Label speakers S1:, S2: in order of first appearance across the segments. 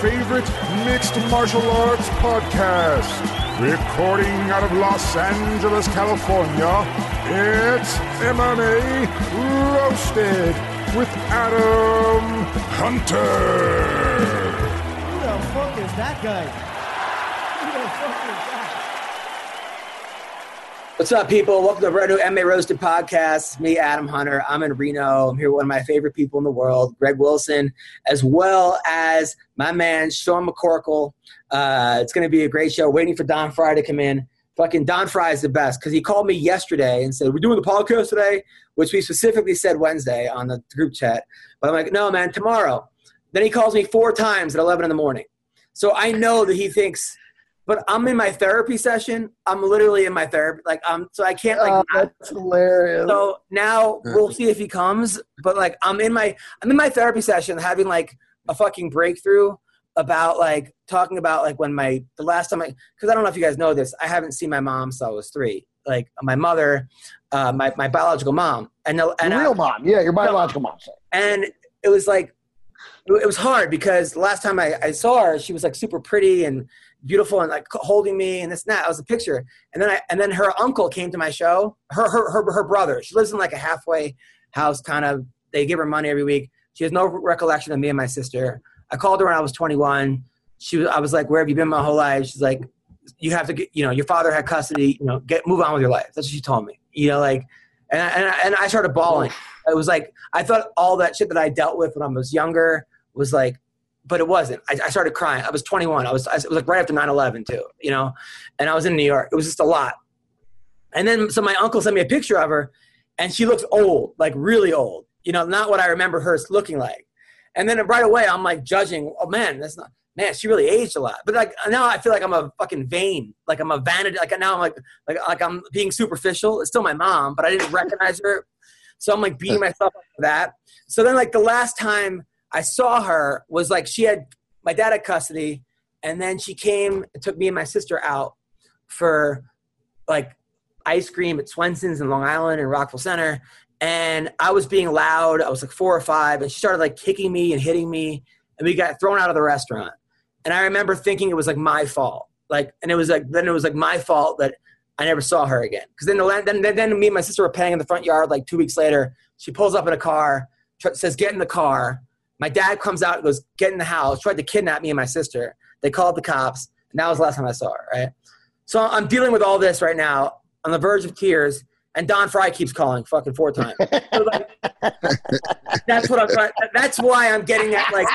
S1: favorite mixed martial arts podcast. Recording out of Los Angeles, California, it's MMA Roasted with Adam Hunter.
S2: Who the fuck is that guy? Who the fuck is that?
S3: What's up, people? Welcome to the Brand New MMA Roasted Podcast. Me, Adam Hunter. I'm in Reno. I'm here with one of my favorite people in the world, Greg Wilson, as well as my man, Sean McCorkle. Uh, it's going to be a great show. Waiting for Don Frye to come in. Fucking Don Frye is the best because he called me yesterday and said, We're doing the podcast today, which we specifically said Wednesday on the group chat. But I'm like, No, man, tomorrow. Then he calls me four times at 11 in the morning. So I know that he thinks but I'm in my therapy session. I'm literally in my therapy, like um. So I can't like.
S4: Oh,
S3: not-
S4: that's hilarious.
S3: so now we'll see if he comes. But like, I'm in my I'm in my therapy session, having like a fucking breakthrough about like talking about like when my the last time I because I don't know if you guys know this. I haven't seen my mom since I was three. Like my mother, uh, my my biological mom, and the- and
S4: your
S3: I-
S4: real mom. Yeah, your biological mom. sorry.
S3: and it was like it was hard because last time I, I saw her she was like super pretty and beautiful and like holding me and this and that. It was a picture. And then I and then her uncle came to my show. Her her her, her brother. She lives in like a halfway house kind of. They give her money every week. She has no recollection of me and my sister. I called her when I was 21. She was I was like, "Where have you been my whole life?" She's like, "You have to get, you know, your father had custody, you know, get move on with your life." That's what she told me. You know, like and I, and I, and I started bawling. It was like I thought all that shit that I dealt with when I was younger was like, but it wasn't. I, I started crying. I was 21. I was, I, it was like right after 9/11 too, you know, and I was in New York. It was just a lot. And then so my uncle sent me a picture of her, and she looks old, like really old. You know, not what I remember her looking like. And then right away, I'm like judging. Oh man, that's not. Man, she really aged a lot. But like now, I feel like I'm a fucking vain. Like I'm a vanity. Like now, I'm like like like I'm being superficial. It's still my mom, but I didn't recognize her. So I'm like beating myself up for that. So then, like the last time I saw her was like she had my dad had custody, and then she came and took me and my sister out for like ice cream at Swensen's in Long Island and Rockville Center. And I was being loud. I was like four or five, and she started like kicking me and hitting me, and we got thrown out of the restaurant. And I remember thinking it was like my fault, like, and it was like then it was like my fault that I never saw her again. Because then, the, then then then me and my sister were playing in the front yard. Like two weeks later, she pulls up in a car, says, "Get in the car." My dad comes out and goes, "Get in the house." Tried to kidnap me and my sister. They called the cops, and that was the last time I saw her. Right. So I'm dealing with all this right now, on the verge of tears, and Don Frye keeps calling fucking four times. So, like, that's what I'm trying. That's why I'm getting at. Like,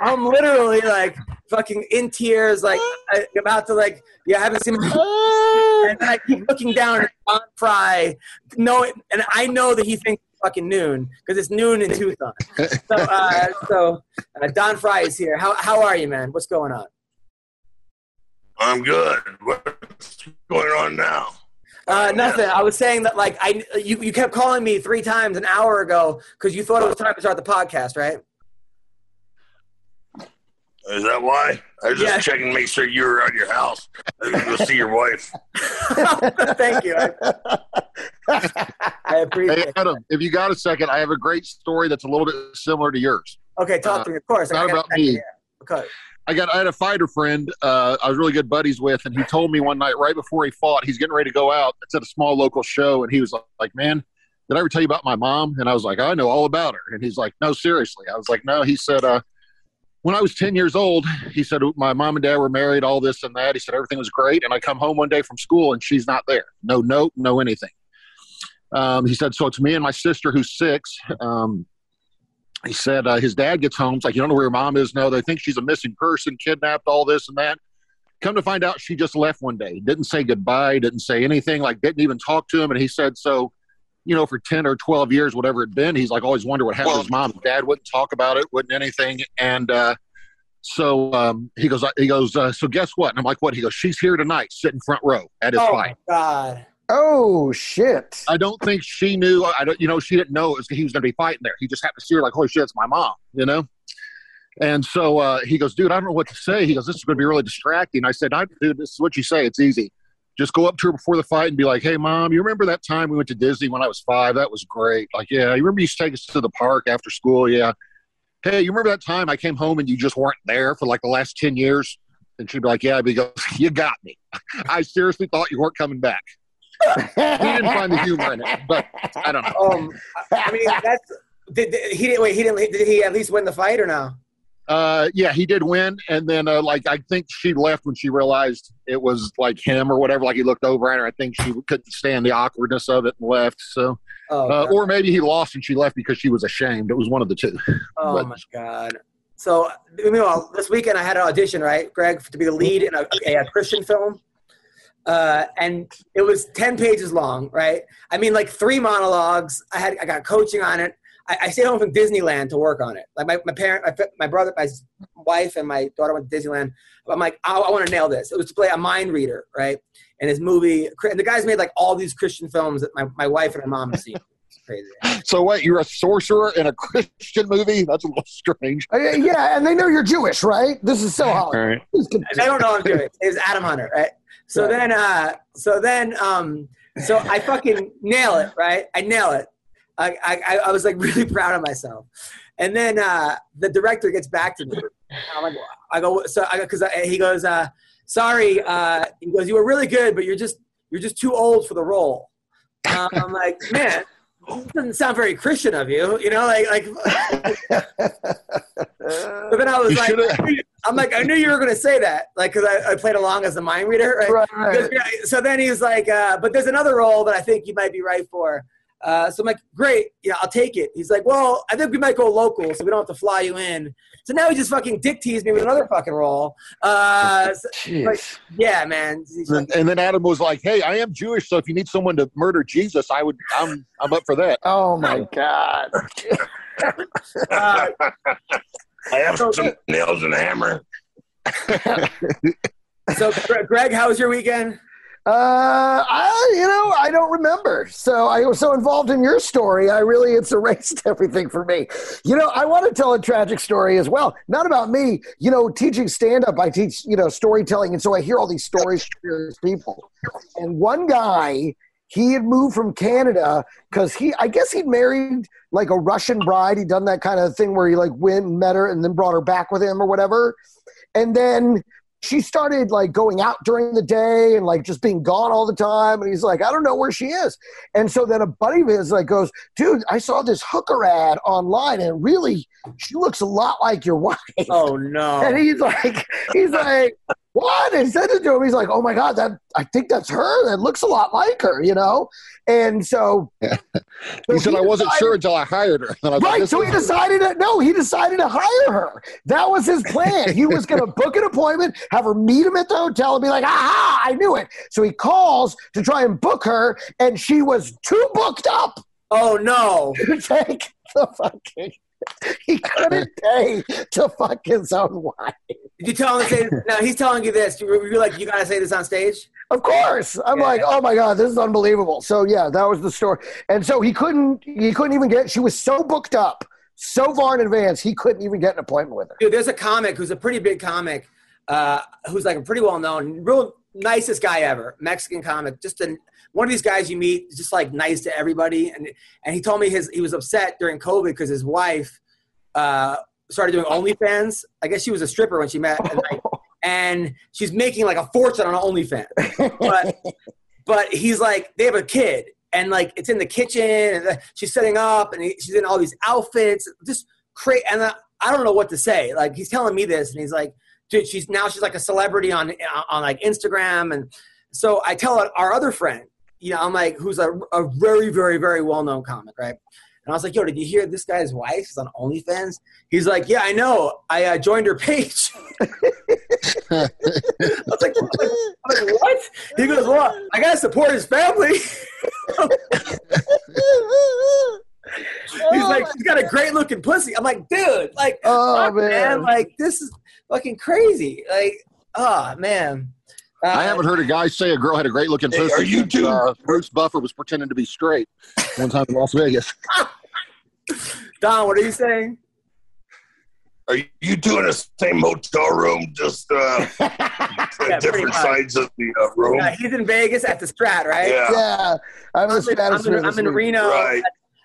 S3: I'm literally like fucking in tears, like I, about to like, yeah, I haven't seen my. and I keep looking down at Don Frye, knowing, and I know that he thinks fucking noon because it's noon in Tucson. So, uh, so uh, Don Frye is here. How how are you, man? What's going on?
S5: I'm good. What's going on now?
S3: Uh, nothing. I was saying that like I you, you kept calling me three times an hour ago because you thought it was time to start the podcast, right?
S5: Is that why? I was just
S3: Yeah.
S5: checking to make sure you were at your house. I was going to go see your wife.
S3: Thank you. I, I appreciate
S6: Hey,
S3: it.
S6: Adam, if you got a second, I have a great story that's a little bit similar to yours.
S3: Okay, talk to me. Of course.
S6: Not
S3: I got-
S6: about me.
S3: Okay.
S6: I got I had a fighter friend uh, I was really good buddies with, and he told me one night right before he fought, he's getting ready to go out. It's at a small local show, and he was like, "Man, did I ever tell you about my mom?" And I was like, "I know all about her." And he's like, "No, seriously." I was like, "No." He said, uh, "When I was ten years old, he said my mom and dad were married, all this and that. He said everything was great, and I come home one day from school, and she's not there. No note, no anything." Um, he said, "So it's me and my sister who's six. Um, he said uh, his dad gets home. It's like, you don't know where your mom is? No, they think she's a missing person, kidnapped, all this and that. Come to find out, she just left one day. Didn't say goodbye, didn't say anything, like, didn't even talk to him. And he said, so, you know, for 10 or 12 years, whatever it'd been, he's like, always wondered what happened to his mom. Dad wouldn't talk about it, wouldn't anything. And uh, So um, he goes, he goes. Uh, so guess what? And I'm like, what? He goes, she's here tonight, sitting front row at his
S3: Oh
S6: fight.
S3: my god.
S4: Oh shit!
S6: I don't think she knew. I don't, you know, she didn't know it was, he was going to be fighting there. He just happened to see her like, holy shit, it's my mom, you know. And so uh, he goes, dude, I don't know what to say. He goes, this is going to be really distracting. I said, I, dude, this is what you say. It's easy. Just go up to her before the fight and be like, hey, mom, you remember that time we went to Disney when I was five? That was great. Like, yeah, you remember you used to take us to the park after school? Yeah. Hey, you remember that time I came home and you just weren't there for like the last 10 years? And she'd be like, yeah. He goes, you got me. I seriously thought you weren't coming back. He didn't find the humor in it, but I don't know.
S3: Um, I I mean, that's did, did- he didn't wait. He didn't. Did he at least win the fight or no?
S6: Uh, yeah, he did win, and then uh, like I think she left when she realized it was like him or whatever. Like he looked over at her. I think she couldn't stand the awkwardness of it and left. So,
S3: Oh,
S6: uh, or maybe he lost and she left because she was ashamed. It was one of the two.
S3: oh
S6: but-
S3: my god. So, meanwhile, this weekend I had an audition, right, Greg, to be the lead in a, a, a Christian film. Uh, and it was 10 pages long, right? I mean, like three monologues. I had, I got coaching on it. I, I stayed home from Disneyland to work on it. Like my, my parent, my, my brother, my wife, and my daughter went to Disneyland. I'm like, I, I want to nail this. It was to play a mind reader, right? And his movie, and the guy's made like all these Christian films that my, my wife and my mom have seen. It's crazy.
S6: So what? you're a sorcerer in a Christian movie? That's a little strange.
S4: Uh, yeah, and they know you're Jewish, right? This is so hot.
S6: right.
S3: I don't know I'm doing. It was Adam Hunter, right? So
S4: Right.
S3: then, uh, so then, um, so I fucking nail it, right? I nail it. I, I, I was like really proud of myself. And then uh, the director gets back to me. I'm like, I go, so I because he goes, uh, sorry. Uh, he goes, you were really good, but you're just you're just too old for the role. Um, I'm like, man, it doesn't sound very Christian of you, you know, like like. But then I was
S6: You
S3: like,
S6: should've-
S3: I'm like, I knew you were going to say that, like, because I, I played along as the mind reader, right?
S4: Right, right.
S3: So then he was like, uh, but there's another role that I think you might be right for. Uh, so I'm like, great, yeah, I'll take it. He's like, well, I think we might go local, so we don't have to fly you in. So now he just fucking dick teased me with another fucking role. Uh, so-
S4: Jeez.
S3: yeah, man. He's
S6: And, and then Adam was like, "Hey, I am Jewish, so if you need someone to murder Jesus, I would. I'm I'm up for that."
S4: Oh my God.
S3: uh,
S5: I have some nails and a hammer.
S3: so Greg, how was your weekend?
S4: Uh, I, you know, I don't remember. So I was so involved in your story, I really, it's erased everything for me. You know, I want to tell a tragic story as well. Not about me. You know, teaching stand up, I teach, you know, storytelling. And so I hear all these stories from people. And one guy, he had moved from Canada because he, I guess he'd married like a Russian bride. He'd done that kind of thing where he like went and met her and then brought her back with him or whatever. And then she started like going out during the day and like just being gone all the time. And he's like, I don't know where she is. And so then a buddy of his like goes, dude, I saw this hooker ad online and really she looks a lot like your wife.
S3: Oh no!
S4: And he's like, he's like, what? And he said it to him. He's like, oh my God, that I think that's her. That looks a lot like her, you know? And so
S6: He said, "I wasn't
S4: decided-
S6: sure until I hired her." And I was like,
S4: Right, so he decided to no, he decided to hire her. That was his plan. He was going to book an appointment, have her meet him at the hotel, and be like, "Aha, I knew it." So he calls to try and book her, and she was too booked up
S3: Oh no!
S4: to take the fucking. He couldn't pay to fuck his own wife.
S3: Did you tell him to say? No, he's telling you this. You were you like, you gotta say this on stage.
S4: Of course, I'm
S3: Yeah.
S4: like, oh my god, this is unbelievable. So yeah, that was the story. And so he couldn't, he couldn't even get. She was so booked up, so far in advance, he couldn't even get an appointment with her.
S3: Dude, there's a comic who's a pretty big comic, uh, who's like a pretty well known, real nicest guy ever, Mexican comic. Just an, one of these guys you meet, just like nice to everybody. And and he told me his he was upset during COVID because his wife uh, started doing OnlyFans. I guess she was a stripper when she met, and, like, and she's making like a fortune on OnlyFans. But but he's like they have a kid. And like it's in the kitchen, and she's setting up, and he, she's in all these outfits, just crazy. And I, I don't know what to say. Like he's telling me this, and he's like, dude, she's now she's like a celebrity on on like Instagram, and so I tell our other friend, you know, I'm like, who's a, a very very very well known comic, right? And I was like, yo, did you hear this guy's wife is on OnlyFans? He's like, yeah, I know. I uh, joined her page. I was like, I'm like, what? He goes, well, I gotta support his family. He's like, she's got a great looking pussy. I'm like, dude, like,
S4: Oh,
S3: fuck,
S4: man.
S3: like this is fucking crazy. Like, oh man. Uh,
S6: I haven't heard a guy say a girl had a great looking
S5: Hey,
S6: pussy.
S5: are you
S6: since,
S5: two-
S6: Uh, Bruce Buffer was pretending to be straight one time in Las Vegas.
S3: Don, what are you saying?
S5: Are you two in the same motel room, just uh,
S3: Yeah,
S5: different sides of the uh, room?
S3: Yeah, he's in Vegas at the Strat, right?
S5: Yeah.
S4: yeah, I'm a
S3: I'm in, I'm in, I'm in Reno.
S5: Right.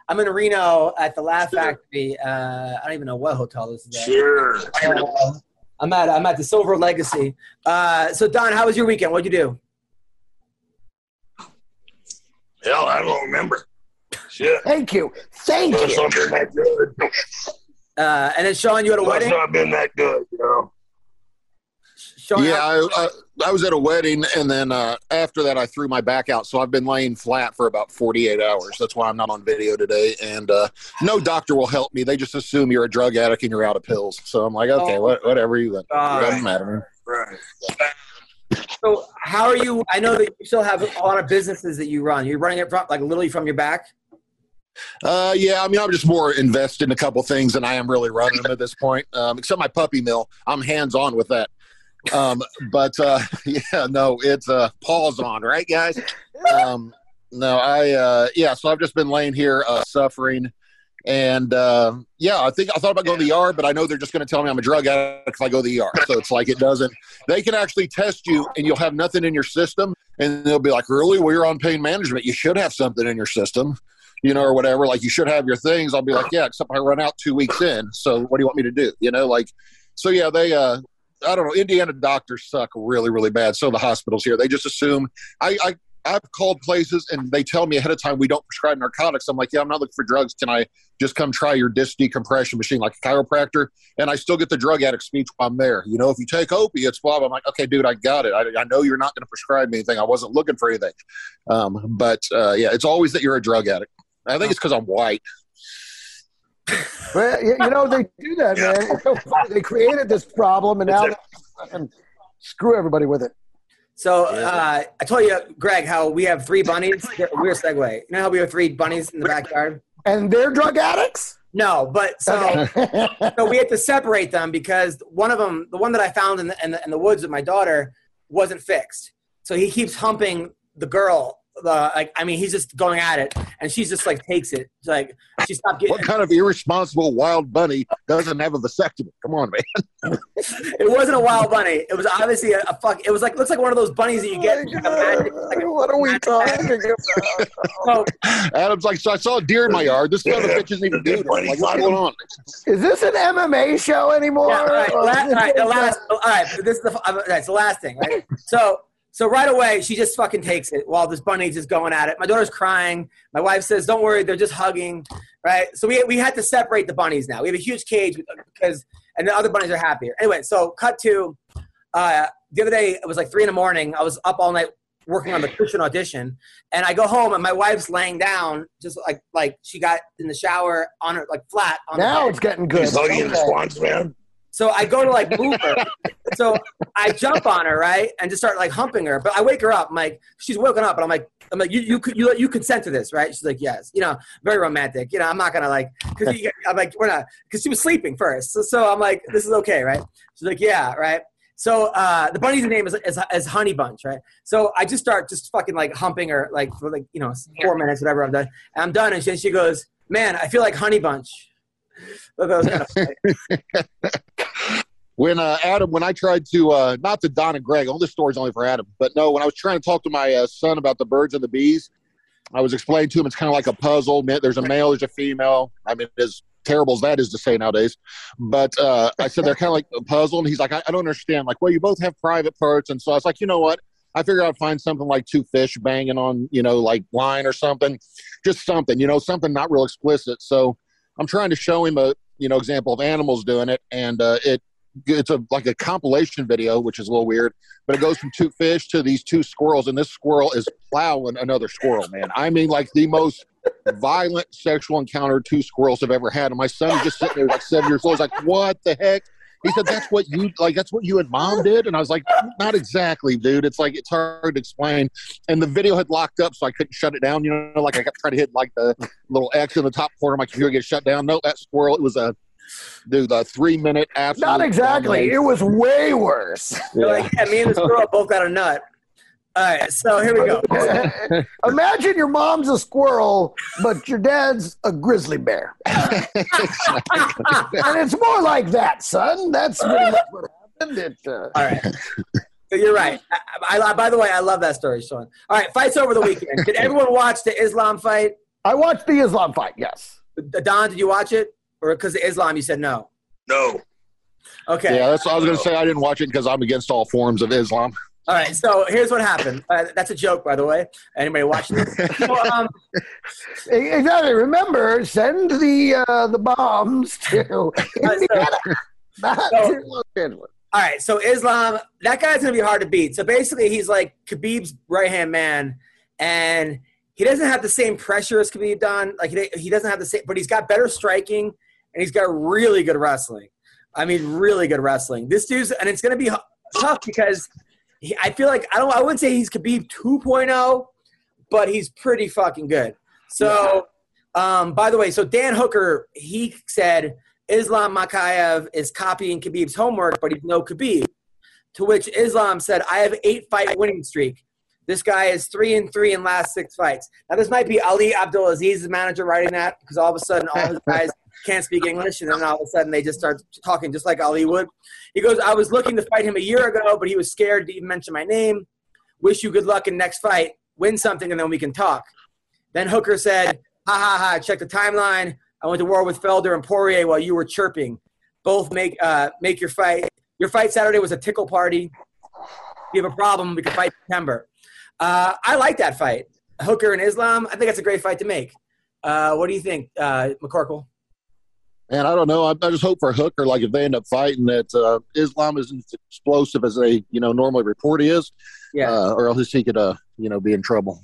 S3: I'm in Reno at the Laugh Factory. Uh, I don't even know what hotel this is. At.
S5: Sure.
S3: Uh, I'm at I'm at the Silver Legacy. Uh, so Don, how was your weekend? What'd you do?
S5: Hell, I don't remember. Shit.
S4: Thank you, thank
S5: Must
S4: you.
S5: not been that good.
S3: Uh, and then Sean, you had a
S5: Must
S3: wedding.
S5: not been that good, you know.
S3: Sean,
S6: yeah, I, I, I was at a wedding, and then uh, after that, I threw my back out. So I've been laying flat for about 48 hours. That's why I'm not on video today. And uh, no doctor will help me. They just assume you're a drug addict and you're out of pills. So I'm like, okay,
S3: Oh.
S6: what, whatever you want. Doesn't matter.
S5: Right.
S3: So how are you? I know that you still have a lot of businesses that you run. You're running it from like literally from your back.
S6: Uh, yeah, I mean, I'm just more invested in a couple things than I am really running them at this point. Um, except my puppy mill, I'm hands on with that. Um, but uh, yeah, no, it's uh, paws on, right, guys? Um, no, I uh, yeah, so I've just been laying here uh, suffering, and uh, yeah, I think I thought about going to the ER, but I know they're just going to tell me I'm a drug addict if I go to the ER. So it's like it doesn't. They can actually test you, and you'll have nothing in your system, and they'll be like, "Really? Well, you're on pain management. You should have something in your system." you know, or whatever. Like you should have your things. I'll be like, yeah, except I run out two weeks in. So what do you want me to do? You know, like, so yeah, they, uh, I don't know. Indiana doctors suck really, really bad. So the hospitals here, they just assume I, I, I've called places and they tell me ahead of time we don't prescribe narcotics. I'm like, yeah, I'm not looking for drugs. Can I just come try your disc decompression machine like a chiropractor? And I still get the drug addict speech while I'm there. You know, if you take opiates, blah, blah. I'm like, okay, dude, I got it. I, I know you're not going to prescribe me anything. I wasn't looking for anything. Um, but uh, yeah, it's always that you're a drug addict. I think it's because I'm white.
S4: Well, you, you know they do that,
S5: Yeah.
S4: man. So funny. They created this problem, and now they screw everybody with it.
S3: So uh, I told you, Greg, how we have three bunnies. Weird segue. You know how we have three bunnies in the backyard?
S4: And they're drug addicts.
S3: No, but so so we had to separate them because one of them, the one that I found in the, in the, in the woods with my daughter, wasn't fixed. So he keeps humping the girl. The like, I mean, he's just going at it, and she's just like takes it. It's like she stopped getting.
S6: What kind of irresponsible wild bunny doesn't have a vasectomy? Come on, man.
S3: It wasn't a wild bunny. It was obviously a, a fuck. It was like looks like one of those bunnies that you get. like magic- like a- oh
S4: what are we talking about?
S3: so,
S6: Adam's like, so I saw a deer in my yard. This son of bitch isn't even doing it. Like, what's going on?
S4: Is this an MMA show anymore?
S3: Yeah, all right,
S4: Or-
S3: la- all right, the last, all right, this is the, all right, it's the last thing, right? So, so right away, she just fucking takes it while this bunny's just going at it. My daughter's crying. My wife says, "Don't worry, they're just hugging." Right? So we we had to separate the bunnies now. We have a huge cage because, and the other bunnies are happier. Anyway, so cut to uh, the other day. It was like three in the morning. I was up all night working on the Christian audition, and I go home and my wife's laying down, just like like she got in the shower on her like flat on the
S4: Now
S3: bed.
S4: it's getting good.
S5: He's hugging the
S4: Okay.
S5: swans, man.
S3: So I go to like move her. so I jump on her, right, and just start like humping her. But I wake her up. I'm like, she's woken up, and I'm like, I'm like, you you you you consent to this, right? She's like, yes. You know, very romantic. You know, I'm not gonna like, cause you, I'm like, we're not, cause she was sleeping first. So, so I'm like, this is okay, right? She's like, yeah, right. So uh, the bunny's name is, is is Honey Bunch, right? So I just start just fucking like humping her like for like you know four minutes, whatever. I'm done. And I'm done, and she, she goes, man, I feel like Honey Bunch. That was kind of funny.
S6: When uh, Adam, when I tried to, uh, not to Don and Greg, all this story's only for Adam, but no, when I was trying to talk to my uh, son about the birds and the bees, I was explaining to him it's kind of like a puzzle. There's a male, there's a female. I mean, as terrible as that is to say nowadays, but uh, I said they're kind of like a puzzle, and he's like, I, I don't understand. Like, well, you both have private parts, and so I was like, you know what? I figured I'd find something like two fish banging on, you know, like line or something, just something, you know, something not real explicit. So I'm trying to show him a, you know, example of animals doing it, and uh, it it's a like a compilation video, which is a little weird, but it goes from two fish to these two squirrels, and this squirrel is plowing another squirrel, man. I mean, like the most violent sexual encounter two squirrels have ever had. And my son just sitting there like seven years old. He's like, what the heck? He said that's what you like. That's what you and mom did, and I was like, not exactly, dude. It's like it's hard to explain. And the video had locked up, so I couldn't shut it down. You know, like I kept trying to hit like the little X in the top corner of my computer get shut down. No, that squirrel. It was a dude, a three minute absolute.
S4: Not exactly. It was way worse.
S3: They're like, yeah, me and this girl both got a nut. All right, so here we go.
S4: Imagine your mom's a squirrel, but your dad's a grizzly bear. and it's more like that, son. That's really what happened. It, uh,
S3: All right. So You're right. I, I, by the way, I love that story, Sean. All right, fights over the weekend. Did everyone watch the Islam fight?
S4: I watched the Islam fight, yes.
S3: Don, did you watch it? Or because of Islam, you said no?
S5: No.
S3: Okay.
S6: Yeah, that's what I was going to say. I didn't watch it because I'm against all forms of Islam.
S3: All right, so here's what happened. Uh, that's a joke, by the way. Anybody watching this? So, um,
S4: Exactly. Remember, send the uh, the bombs to Indiana, not
S3: So-
S4: to Los Angeles.
S3: all right, so Islam, that guy's gonna be hard to beat. So basically, he's like Khabib's right hand man, and he doesn't have the same pressure as Khabib done. Like he, he doesn't have the same, but he's got better striking, and he's got really good wrestling. I mean, really good wrestling. This dude's, and it's gonna be tough because he, I feel like I don't. I wouldn't say he's Khabib 2.0, but he's pretty fucking good. So, um, by the way, so Dan Hooker he said Islam Makhachev is copying Khabib's homework, but he's no Khabib. To which Islam said, "I have eight fight winning streak. This guy is three and three in last six fights." Now this might be Ali Abdelaziz's manager writing that because all of a sudden all his guys can't speak English, and then all of a sudden they just start talking just like Ali would. He goes, "I was looking to fight him a year ago, but he was scared to even mention my name. Wish you good luck in next fight. Win something, and then we can talk." Then Hooker said, "Ha ha ha! Check the timeline. I went to war with Felder and Poirier while you were chirping. Both make uh, make your fight. Your fight Saturday was a tickle party. If you have a problem, we can fight September. Uh, I like that fight. Hooker and Islam. I think that's a great fight to make. Uh, what do you think, uh, McCorkle?
S6: And I don't know. I, I just hope for Hooker, like if they end up fighting, that uh, Islam isn't as explosive as they, you know, normally report he is,
S3: Yeah.
S6: uh, or else he could, uh, you know, be in trouble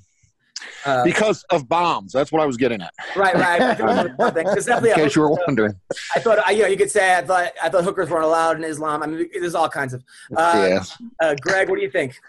S3: Uh,
S6: because of bombs. That's what I was getting at.
S3: right, right. Because definitely,
S6: In case you were wondering.
S3: I thought, uh, you know, you could say I thought I thought hookers weren't allowed in Islam. I mean, there's all kinds of. Uh,
S6: yeah.
S3: uh, Greg, what do you think?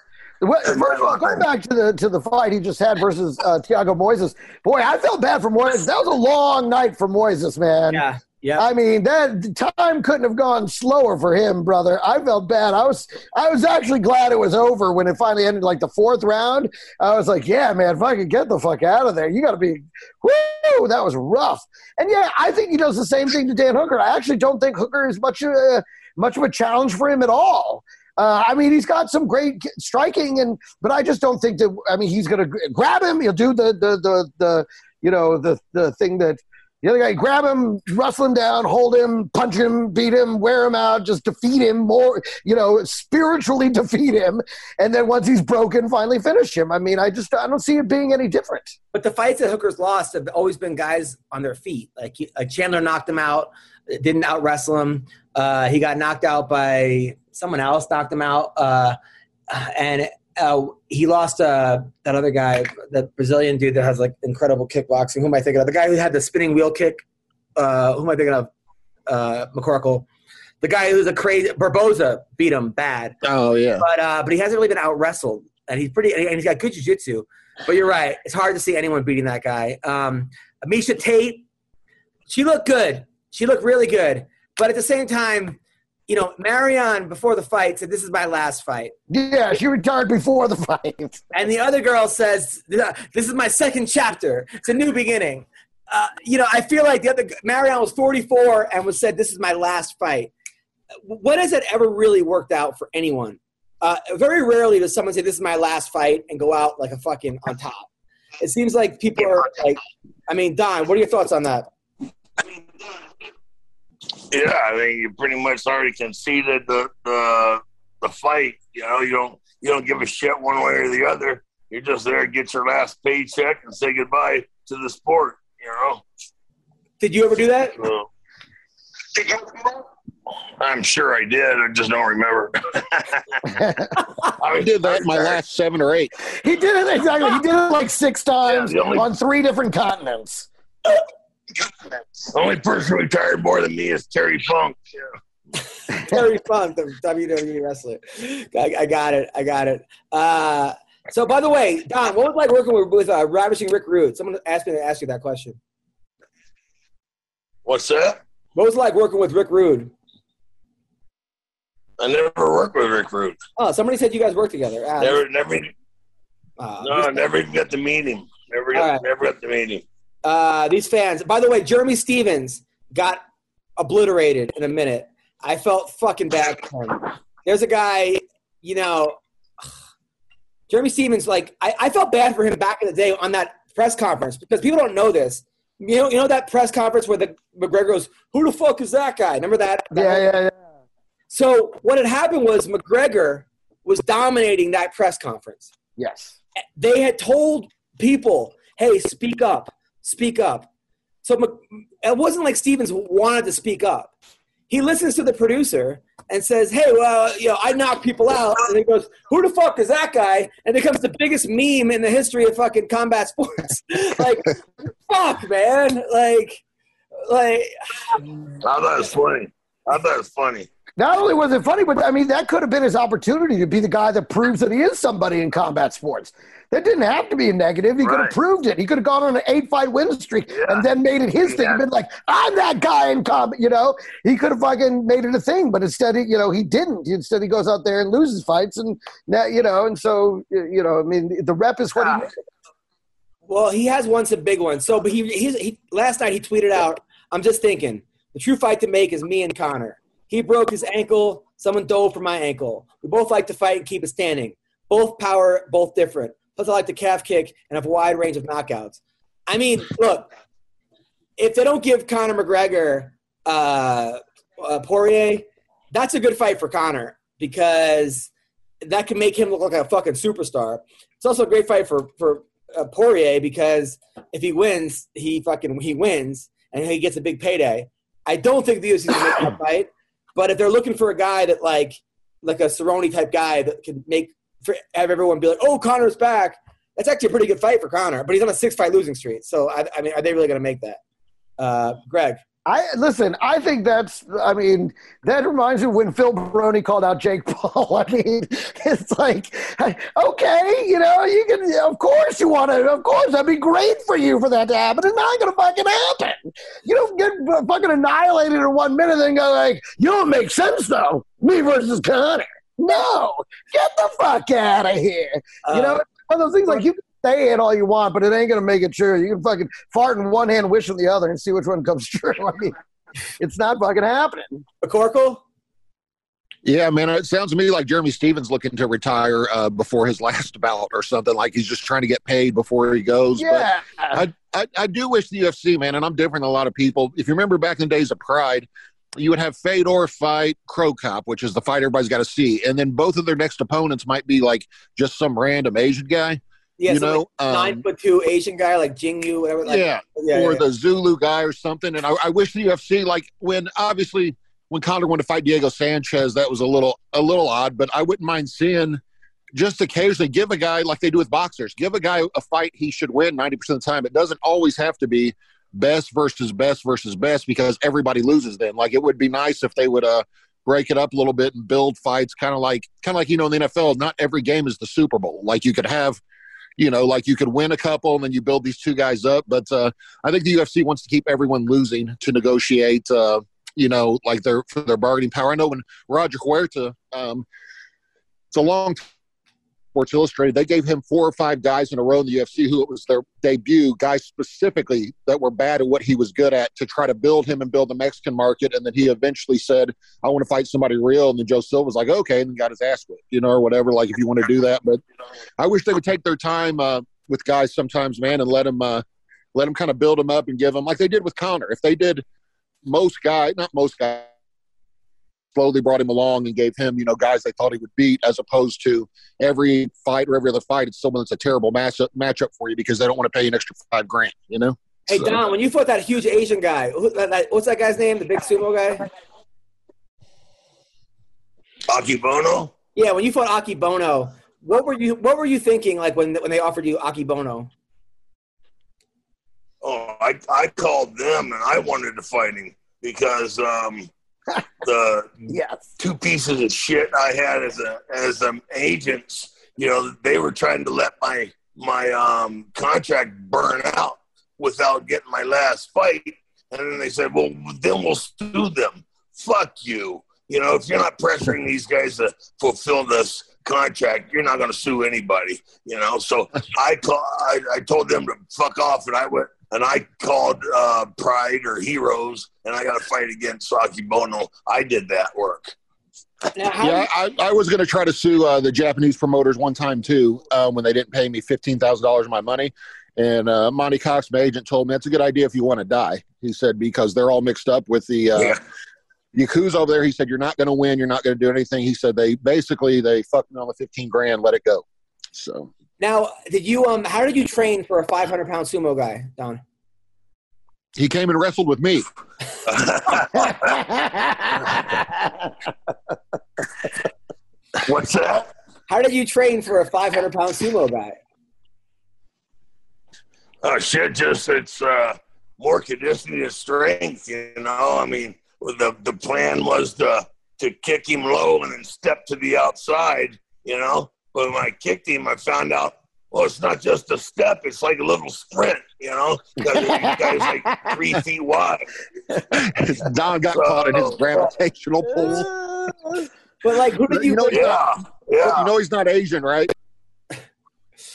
S4: Well, First of all, going back to the to the fight he just had versus uh, Thiago Moises, boy, I felt bad for Moises. That was a long night for Moises, man.
S3: Yeah, yeah.
S4: I mean, that time couldn't have gone slower for him, brother. I felt bad. I was, I was actually glad it was over when it finally ended, like the fourth round. I was like, yeah, man, if I could get the fuck out of there, you got to be, whoo, that was rough. And yeah, I think he does the same thing to Dan Hooker. I actually don't think Hooker is much, uh, much of a challenge for him at all. Uh, I mean, he's got some great striking, and but I just don't think that. I mean, he's going to grab him. He'll do the the the the you know the the thing that the other guy grab him, wrestle him down, hold him, punch him, beat him, wear him out, just defeat him more, you know, spiritually defeat him. And then once he's broken, finally finish him. I mean, I just, I don't see it being any different.
S3: But the fights that Hooker's lost have always been guys on their feet. Like, like Chandler knocked him out, didn't out wrestle him. Uh, he got knocked out by someone else, knocked him out. Uh, and uh, he lost uh, that other guy, that Brazilian dude that has like incredible kickboxing. Who am I thinking of? The guy who had the spinning wheel kick. Uh, who am I thinking of? Uh, McCorkle. The guy who's a crazy Barboza beat him bad
S6: Oh yeah.
S3: but uh, but he hasn't really been out wrestled, and he's pretty, and he's got good jiu-jitsu. But you're right; it's hard to see anyone beating that guy. Um, Miesha Tate, she looked good. She looked really good. But at the same time, you know, Marion before the fight said, "This is my last fight,"
S4: Yeah, she retired before the fight.
S3: and the other girl says, "This is my second chapter. It's a new beginning." Uh, you know, I feel like the other Marion was 44 and was said, "This is my last fight." When has it ever really worked out for anyone? Uh, very rarely does someone say, "This is my last fight" and go out like a fucking on top. It seems like people are like, I mean, Don, what are your thoughts on that?
S5: Yeah, I mean, you pretty much already conceded the the the fight. You know, you don't you don't give a shit one way or the other. You're just there to get your last paycheck and say goodbye to the sport. You know.
S3: Did you ever do that?
S5: So, I'm sure I did. I just don't remember. I
S6: I did that in my last seven or eight.
S4: He did it exactly. He did it like six times
S5: Yeah, only-
S4: on three different continents.
S5: The only person who retired more than me is Terry Funk. Yeah.
S3: Terry Funk, the WWE wrestler. I, I got it. I got it. Uh, so, by the way, Don, what was it like working with, with uh, Ravishing Rick Rude? Someone asked me to ask you that question.
S5: What's that?
S3: What was it like working with Rick Rude?
S5: I never worked with Rick Rude.
S3: Oh, somebody said you guys work together. Ah,
S5: Never, never,
S3: uh,
S5: no, I never even got to meet him. Never, got,
S3: right.
S5: never got to meet him.
S3: Uh, these fans. By the way, Jeremy Stephens got obliterated in a minute. I felt fucking bad for him. There's a guy, you know, Jeremy Stephens. Like I, I felt bad for him back in the day on that press conference because people don't know this. You know, you know that press conference where the McGregor goes, "Who the fuck is that guy?" Remember that? that
S4: Yeah, yeah, yeah.
S3: So what had happened was McGregor was dominating that press conference
S4: Yes.
S3: they had told people, "Hey, speak up, speak up." So it wasn't like Stephens wanted to speak up. He listens to the producer and says, "Hey, well, you know, I knock people out," and he goes, "Who the fuck is that guy?" And it becomes the biggest meme in the history of fucking combat sports. like, fuck, man, like, like,
S5: I thought it was funny. I thought it was funny.
S4: Not only was it funny, but I mean, that could have been his opportunity to be the guy that proves that he is somebody in combat sports. That didn't have to be a negative. He could have proved it. He could have gone on an eight fight win streak
S5: Yeah.
S4: and then made it his thing and
S5: Yeah.
S4: been like, I'm that guy in combat, you know? He could have fucking made it a thing, but instead, he, you know, he didn't. Instead, he goes out there and loses fights. And now, you know, and so, you know, I mean, the rep is what
S5: Ah.
S4: he
S3: Well, he has won some big ones. So, but he, he's, he last night he tweeted out, "I'm just thinking, the true fight to make is me and Conor. He broke his ankle. Someone dove for my ankle. We both like to fight and keep it standing. Both power, both different. Plus, I like the calf kick and have a wide range of knockouts. I mean, look, if they don't give Conor McGregor uh, uh, Poirier, that's a good fight for Conor because that can make him look like a fucking superstar. It's also a great fight for for uh, Poirier because if he wins, he fucking he wins and he gets a big payday. I don't think the UFC is gonna make that fight, but if they're looking for a guy that like like a Cerrone type guy that can make for, have everyone be like, oh, Conor's back. That's actually a pretty good fight for Conor, but he's on a six fight losing streak. So I, I mean, are they really going to make that? Uh, Greg,
S4: I listen. I think that's. I mean, that reminds me when Phil Baroni called out Jake Paul. I mean, it's like, okay, you know, you can. Of course, you want to. Of course, that'd be great for you for that to happen. It's not going to fucking happen. You don't get fucking annihilated in one minute and then go like, you don't make sense though. Me versus Conor. No, get the fuck out of here. You know,
S3: Uh,
S4: one of those things like you can say it all you want, but it ain't gonna make it true. You can fucking fart in one hand, wish in the other, and see which one comes true. I mean, it's not fucking happening.
S3: McCorkle.
S6: Yeah, man. It sounds to me like Jeremy Stephens looking to retire uh, before his last bout or something. Like he's just trying to get paid before he goes. But
S4: Yeah,
S6: I, I, I do wish the UFC, man, and I'm different than a lot of people. If you remember back in the days of Pride, you would have Fedor fight Cro Cop, which is the fight everybody's got to see, and then both of their next opponents might be like just some random Asian guy.
S3: Yeah,
S6: you
S3: so
S6: know,
S3: like nine
S6: um,
S3: foot two Asian guy like Jing Yu, whatever. Like,
S6: yeah,
S3: yeah,
S6: or
S3: yeah.
S6: the Zulu guy or something. And I, I wish the UFC, like when obviously when Conor went to fight Diego Sanchez, that was a little a little odd, but I wouldn't mind seeing just occasionally give a guy like they do with boxers, give a guy a fight he should win ninety percent of the time. It doesn't always have to be best versus best versus best because everybody loses then. Like it would be nice if they would uh break it up a little bit and build fights kind of like kind of like you know in the NFL, not every game is the Super Bowl. Like you could have you know, like you could win a couple and then you build these two guys up. But uh, I think the UFC wants to keep everyone losing to negotiate, uh, you know, like their for their bargaining power. I know when Roger Huerta, um, it's a long time. Sports Illustrated, they gave him four or five guys in a row in the UFC who it was their debut, guys specifically that were bad at what he was good at to try to build him and build the Mexican market. And then he eventually said, I want to fight somebody real. And then Joe Silva was like, okay, and got his ass whipped, you know, or whatever, like if you want to do that. But I wish they would take their time uh, with guys sometimes, man, and let them uh, let them kind of build them up and give them like they did with Conor. If they did most guys, not most guys, slowly brought him along and gave him, you know, guys they thought he would beat, as opposed to every fight or every other fight, it's someone that's a terrible matchup matchup for you because they don't want to pay you an extra five grand, you know.
S3: Hey
S6: So-
S3: Don, when you fought that huge Asian guy, who, that, that- what's that guy's name? The big sumo guy?
S5: Akebono?
S3: Yeah, when you fought Akebono, what were you what were you thinking like when when they offered you Akebono?
S5: Oh, I, I called them and I wanted to fight him because um, the
S4: Yes.
S5: two pieces of shit I had as a as um, agents, you know, they were trying to let my my um, contract burn out without getting my last fight, and then they said, "Well, then we'll sue them." Fuck you. You know, if you're not pressuring these guys to fulfill this contract, you're not going to sue anybody. You know, so I call, I, I told them to fuck off, and I went and I called uh, Pride or Heroes, and I got to fight against Saki Bono. I did that work.
S3: Now,
S6: Yeah, I, I was going to try to sue uh, the Japanese promoters one time too uh, when they didn't pay me fifteen thousand dollars of my money. And uh, Monte Cox, my agent, told me it's a good idea if you want to die. He said because they're all mixed up with the uh,
S5: Yeah.
S6: Yakuza over there. He said you're not going to win. You're not going to do anything. He said they basically they fucked me on the fifteen grand, let it go. So
S3: now did you um how did you train for a 500 pound sumo guy, Don?
S6: he came and wrestled with me.
S5: What's that?
S3: How did you train for a 500 pound sumo guy?
S5: Oh shit! Just it's uh, more conditioning and strength. You know, I mean, the the plan was to to kick him low and then step to the outside. You know, but when I kicked him, I found out. Well, it's not just a step; it's like a little sprint. You know, because the guy's like three feet wide.
S6: Don got caught in his gravitational pull.
S3: But like, who did you?
S6: You know,
S5: Yeah, yeah.
S6: You know he's not Asian, right?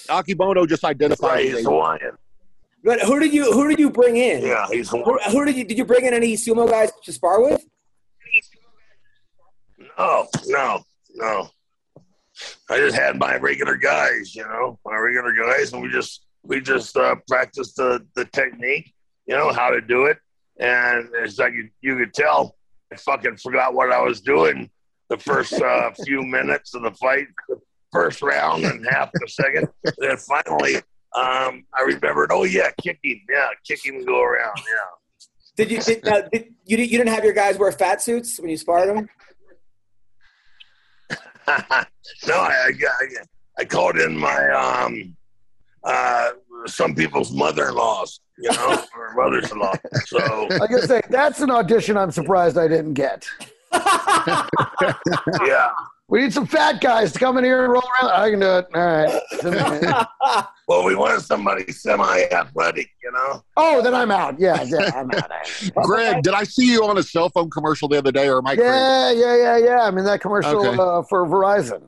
S6: Akebono just identifies
S5: right,
S6: as
S5: he's
S6: Asian.
S5: Hawaiian.
S3: But who did you? Who did you bring in?
S5: Yeah, he's
S3: Who, who did you? Did you bring in any sumo guys to spar with?
S5: No, no, no. I just had my regular guys, you know, my regular guys, and we just we just uh, practiced the the technique, you know, how to do it, and it's like you, you could tell I fucking forgot what I was doing the first uh, few minutes of the fight, first round and half the second. And then finally, um, I remembered, oh yeah, kick him, yeah, kick him and go around, yeah.
S3: Did you? Did, uh, did, you did- you didn't have your guys wear fat suits when you sparred them?
S5: no, I, I, I, called in my um, uh, some people's mother-in-laws, you know, or mothers-in-law. So
S4: I gotta say, that's an audition I'm surprised I didn't get.
S5: yeah.
S4: We need some fat guys to come in here and roll around. I can do it. All right.
S5: Well, we wanted somebody semi-athletic, you know.
S4: oh, then I'm out. Yeah, yeah, I'm out.
S6: Greg, did I see you on a cell phone commercial the other day, or am I crazy?
S4: Yeah, yeah, yeah, yeah. I'm in that commercial
S6: Okay.
S4: uh, for Verizon.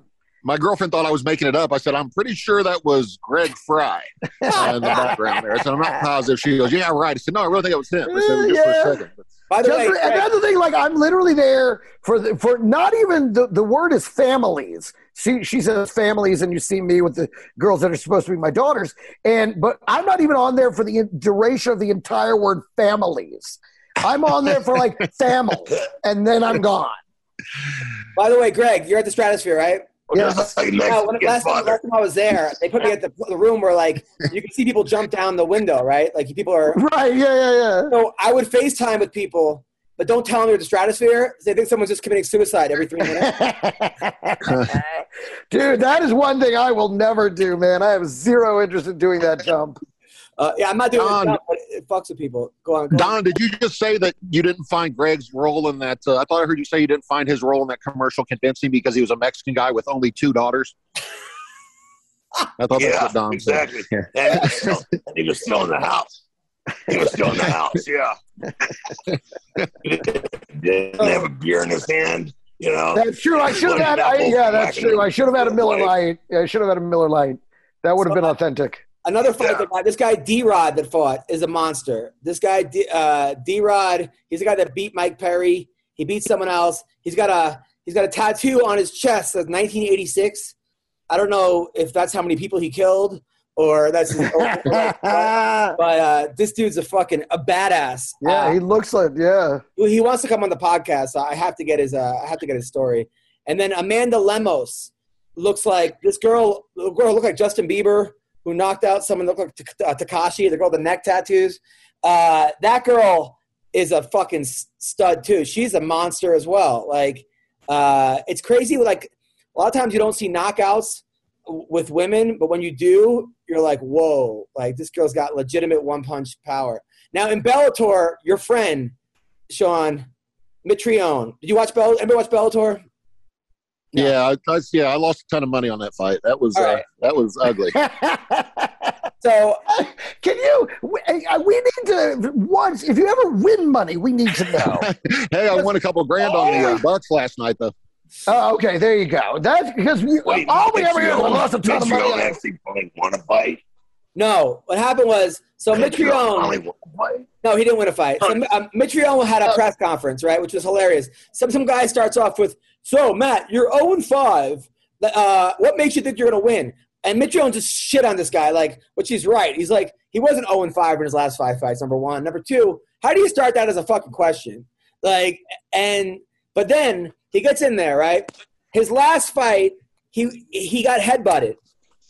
S6: My girlfriend thought I was making it up. I said, I'm pretty sure that was Greg Fry in the background there. So I'm not positive. She goes, Yeah, right. I said, No, I really think it was him. I said, Just
S4: Yeah.
S6: for a second. But
S3: By the
S4: Just
S3: way,
S4: for- another thing, like I'm literally there for the, for not even the, the word is families. She she says families, and you see me with the girls that are supposed to be my daughters, and but I'm not even on there for the duration of the entire word families. I'm on there for like family, and then I'm gone.
S3: by the way, Greg, you're at the Stratosphere, right?
S4: Yes.
S5: Just like
S3: Yeah, when, last, time, last time I was there, they put me at the, the room where like you can see people jump down the window, right? Like people are.
S4: Right? Yeah, yeah, yeah.
S3: So I would FaceTime with people, but don't tell them you're the Stratosphere. They think someone's just committing suicide every three minutes.
S4: Dude, that is one thing I will never do, man. I have zero interest in doing that jump.
S3: Uh, yeah, I'm not doing
S6: Don-
S3: it, but it fucks with people. Go on. Go on.
S6: Don, did you just say that you didn't find Greg's role in that? Uh, I thought I heard you say you didn't find his role in that commercial convincing because he was a Mexican guy with only two daughters. I thought that's
S5: Yeah,
S6: what Don
S5: exactly.
S6: said.
S5: And he, was still, and he was still in the house. He was still in the house. Yeah. he didn't have a beer in his hand. You know.
S4: That's true. I should have had. I, yeah, that's true. I should have had a Miller Lite. Yeah, I should have had a Miller Lite. That would have been authentic.
S3: Another fight
S5: Yeah.
S3: that this guy D Rod that fought is a monster. This guy D uh, Rod, he's the guy that beat Mike Perry. He beat someone else. He's got a he's got a tattoo on his chest that's 1986. I don't know if that's how many people he killed or that's his
S4: yeah,
S3: but uh, this dude's a fucking a badass. Uh,
S4: he looks like yeah.
S3: he wants to come on the podcast. So I have to get his uh, I have to get his story. And then Amanda Lemos looks like this girl. The girl looked like Justin Bieber, who knocked out someone that looked like uh, Tekashi. The girl with the neck tattoos. Uh, that girl is a fucking stud too. She's a monster as well. Like uh, it's crazy. Like a lot of times you don't see knockouts with women, but when you do, you're like, whoa! Like this girl's got legitimate one punch power. Now in Bellator, your friend Sean, Mitrione. Did you watch Bell? Anybody watch Bellator? No.
S6: Yeah, I, I, yeah, I lost a ton of money on that fight. That was
S3: All
S6: uh,
S3: right.
S6: that was ugly.
S3: So
S4: Can you? We, uh, we need to once. If you ever win money, we need to know.
S6: hey, I won a couple grand on the uh, Bucks last night though.
S4: Oh, okay, there you go. That's because we,
S5: Wait,
S4: all we ever hear is I
S5: Mitrione-
S4: lost a ton of money.
S5: Mitrione
S4: on
S5: actually probably won a fight.
S3: no, what happened was so
S5: Mitrione
S3: Mitrione.
S5: only won a fight.
S3: No, he didn't win a fight. So, um, Mitrione had a press conference, right, which was hilarious. Some some guy starts off with, "So Matt, you're 0 and 5. Uh, what makes you think you're going to win?" And Mitrione just shit on this guy, like, which he's right. He's like, he wasn't 0 and 5 in his last five fights. Number one, number two, how do you start that as a fucking question? Like, and but then he gets in there, right? His last fight, he he got headbutted,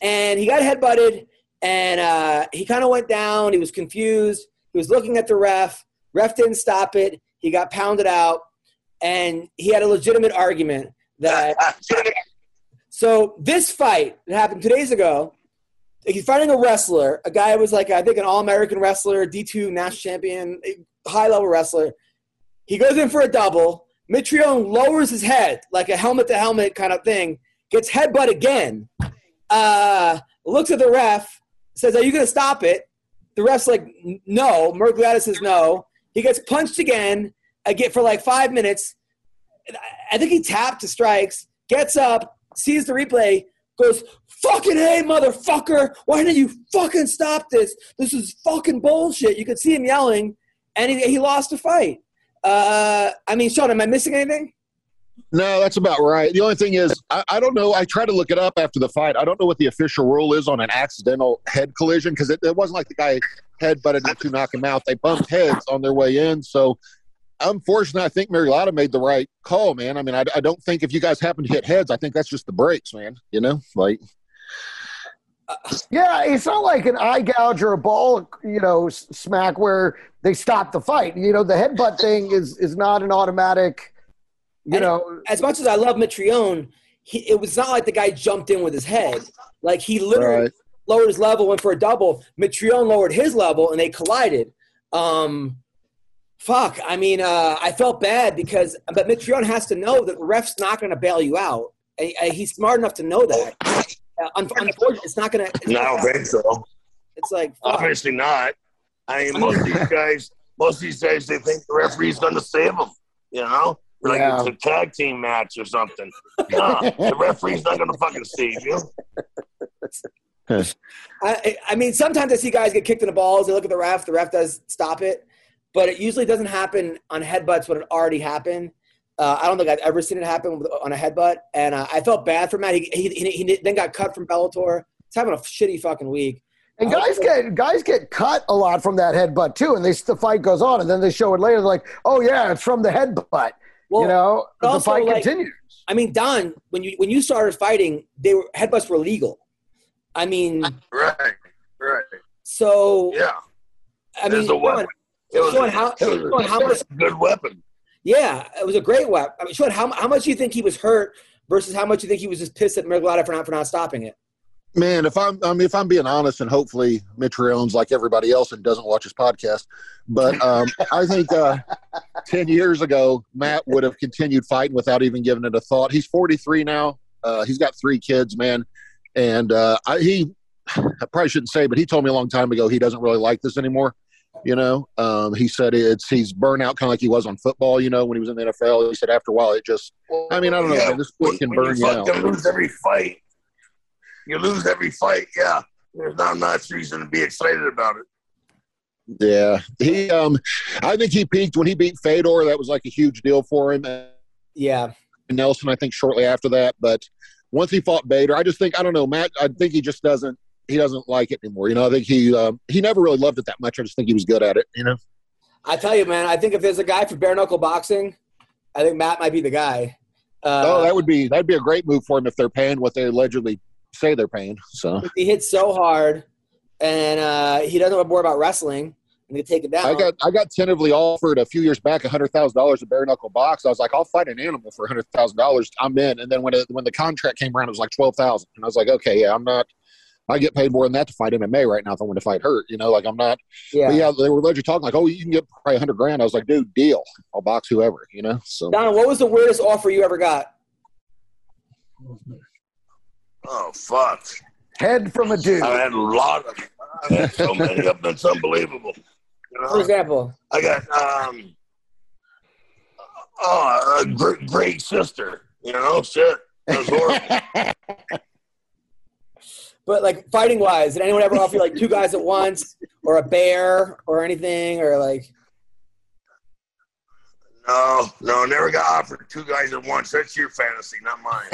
S3: and he got headbutted, and uh, he kind of went down. He was confused. He was looking at the ref. Ref didn't stop it. He got pounded out, and he had a legitimate argument that. So this fight that happened two days ago, he's fighting a wrestler, a guy who was like I think an All-American wrestler, D2 national champion, high-level wrestler. He goes in for a double. Mitrione lowers his head like a helmet-to-helmet kind of thing. Gets headbutt again. Uh, looks at the ref, says, "Are you going to stop it?" The ref's like, "N- "No." Mergliata says, "No." He gets punched again. I get for like five minutes. I think he tapped to strikes. Gets up, sees the replay, goes, "Fucking hey, motherfucker! Why didn't you fucking stop this? This is fucking bullshit." You could see him yelling, and he, he lost the fight. Uh, I mean, Sean, am I missing anything?
S6: No, that's about right. The only thing is, I, I don't know. I tried to look it up after the fight. I don't know what the official rule is on an accidental head collision because it, it wasn't like the guy head butted him to knock him out. They bumped heads on their way in. So, unfortunately, I think Marilotta made the right call, man. I mean, I, I don't think if you guys happen to hit heads, I think that's just the breaks, man. You know, like
S4: Yeah, it's not like an eye gouge or a ball, you know, smack where they stop the fight. You know, the headbutt thing is is not an automatic. You
S3: And-
S4: know,
S3: As much as I love Mitrione, he, it was not like the guy jumped in with his head. Like he literally
S6: Right.
S3: lowered his level, went for a double. Mitrione lowered his level, and they collided. Um, fuck. I mean, uh, I felt bad because, but Mitrione has to know that the ref's not going to bail you out. And- and he's smart enough to know that. Uh, unfortunately, it's not going to.
S5: No, I don't think so.
S3: It's like fuck.
S5: Obviously not. I mean, most of these guys, most of these guys, they think the referee's going to save them. You know, like
S4: Yeah.
S5: it's a tag team match or something. No, the referee's not going to fucking save you.
S3: I, I mean, sometimes I see guys get kicked in the balls. They look at the ref. The ref does stop it, but it usually doesn't happen on headbutts when it already happened. Uh, I don't think I've ever seen it happen with- on a headbutt, and uh, I felt bad for Matt. He, he, he, he then got cut from Bellator. He's having a shitty fucking week.
S4: and guys get guys get cut a lot from that headbutt too, and they the fight goes on, and then they show it later. They're like, oh yeah, it's from the headbutt.
S3: Well,
S4: you know, the
S3: also,
S4: fight
S3: like-
S4: continues.
S3: I mean, Don, when you when you started fighting, they were headbutts were legal. I mean,
S5: Right, right.
S3: so
S5: Yeah,
S3: I mean,
S5: it's a weapon. It was,
S3: Sean, how-
S5: it was
S3: Sean, how
S5: a
S3: much-
S5: good weapon.
S3: Yeah, it was a great weapon. I mean, Sean, how, how much do you think he was hurt versus how much do you think he was just pissed at Merglada for not for not stopping it?
S6: Man, if I'm, I mean, if I'm being honest, and hopefully Mitrione's like everybody else and doesn't watch his podcast, but um, I think uh, ten years ago Matt would have continued fighting without even giving it a thought. He's 43 now. Uh, he's got three kids, man, and uh, I, he, I probably shouldn't say, but he told me a long time ago he doesn't really like this anymore. You know, um, he said it's he's burnout, kind of like he was on football. You know, when he was in the NFL, he said after a while it just. I mean, I don't know.
S5: Yeah,
S6: man, this sport
S5: when-
S6: can burn you out.
S5: lose every fight. You lose every fight, yeah. There's not much reason to be excited about it.
S6: Yeah, he. Um, I think he peaked when he beat Fedor. That was like a huge deal for him.
S3: Yeah,
S6: Nelson, I think, shortly after that. But once he fought Bader, I just think I don't know, Matt. I think he just doesn't. He doesn't like it anymore. You know, I think he um, he never really loved it that much. I just think he was good at it. You know.
S3: I tell you, man. I think if there's a guy for bare knuckle boxing, I think Matt might be the guy. Uh,
S6: oh, that would be that'd be a great move for him if they're paying what they allegedly say they're paying. So
S3: he hits so hard, and uh, he doesn't to worry about wrestling and they take it down.
S6: I got I got tentatively offered a few years back a hundred thousand dollars a bare knuckle box. I was like, I'll fight an animal for a hundred thousand dollars. I'm in. And then when it, when the contract came around, it was like twelve thousand, and I was like, okay, yeah, I'm not. I get paid more than that to fight MMA right now if I want to fight Hurt. You know, like I'm not.
S3: Yeah.
S6: But yeah, they were legit talking like, oh, you can get probably hundred grand. I was like, dude, deal. I'll box whoever. You know. So
S3: Don, what was the weirdest offer you ever got?
S5: Oh fuck!
S4: Head from a dude.
S5: I had a lot of. I had so many of them. It's unbelievable. You
S3: For example.
S5: I got um. Oh, a great, great sister. You know, shit. That was horrible.
S3: But like fighting wise, did anyone ever offer you like two guys at once or a bear or anything or like
S5: No, no, never got offered two guys at once. That's your fantasy, not mine.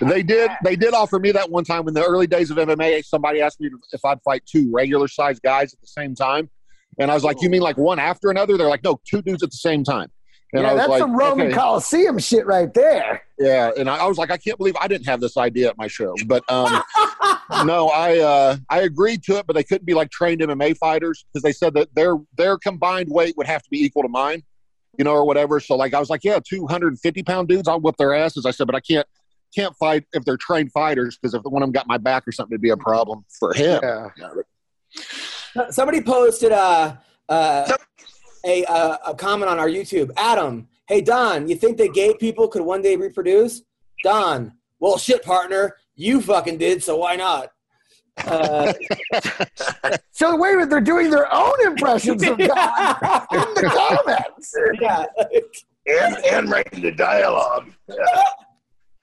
S6: they did they did offer me that one time in the early days of MMA. Somebody asked me if I'd fight two regular sized guys at the same time, and I was like, "You mean like one after another?" They're like, "No, two dudes at the same time." And I
S4: yeah,
S6: was
S4: that's
S6: like,
S4: some Roman
S6: okay.
S4: Coliseum shit right there.
S6: Yeah, and I, I was like, I can't believe I didn't have this idea at my show. But um, no, I uh, I agreed to it, but they couldn't be like trained MMA fighters because they said that their their combined weight would have to be equal to mine, you know, or whatever. So like, I was like, yeah, two hundred and fifty pound dudes, I'll whip their asses. I said, but I can't can't fight if they're trained fighters because if one of them got my back or something, it'd be a problem for him.
S4: Yeah.
S3: somebody posted uh, uh, a, uh, a comment on our YouTube. Adam, hey Don, you think that gay people could one day reproduce? Don, well shit partner, you fucking did, so why not? Uh,
S4: So wait a minute, they're doing their own impressions of God in the comments.
S3: yeah.
S5: and and writing the dialogue.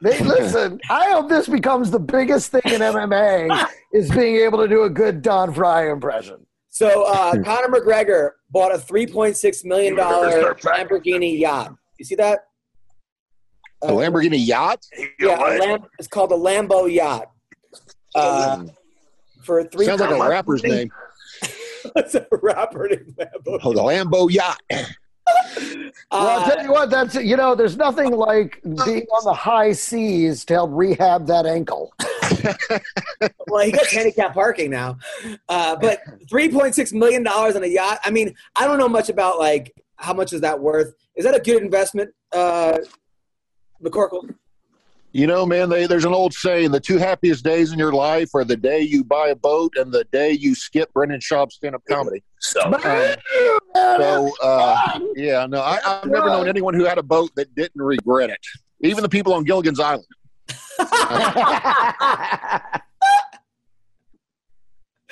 S4: They listen. I hope this becomes the biggest thing in MMA is being able to do a good Don Frye impression.
S3: So uh, Conor McGregor bought a three point six million dollar Lamborghini yacht. You see that?
S6: A Lamborghini yacht.
S3: Yeah, a? Lam- it's called a Lambo yacht. Uh, for three.
S6: Sounds like a rapper's name.
S3: It's a rapper named Lambo.
S6: Oh, the Lambo yacht.
S4: Well, I'll
S3: Uh,
S4: tell you what. That's you know, there's nothing like being on the high seas to help rehab that ankle.
S3: well, he gets handicap parking now. Uh, but three point six million dollars on a yacht. I mean, I don't know much about like how much is that worth. Is that a good investment, uh, McCorkle?
S6: You know, man, they, there's an old saying: the two happiest days in your life are the day you buy a boat and the day you skip Brendan Schaub's stand-up comedy.
S5: So
S6: So, uh, yeah, no, I, I've never known anyone who had a boat that didn't regret it. Even the people on Gilligan's Island.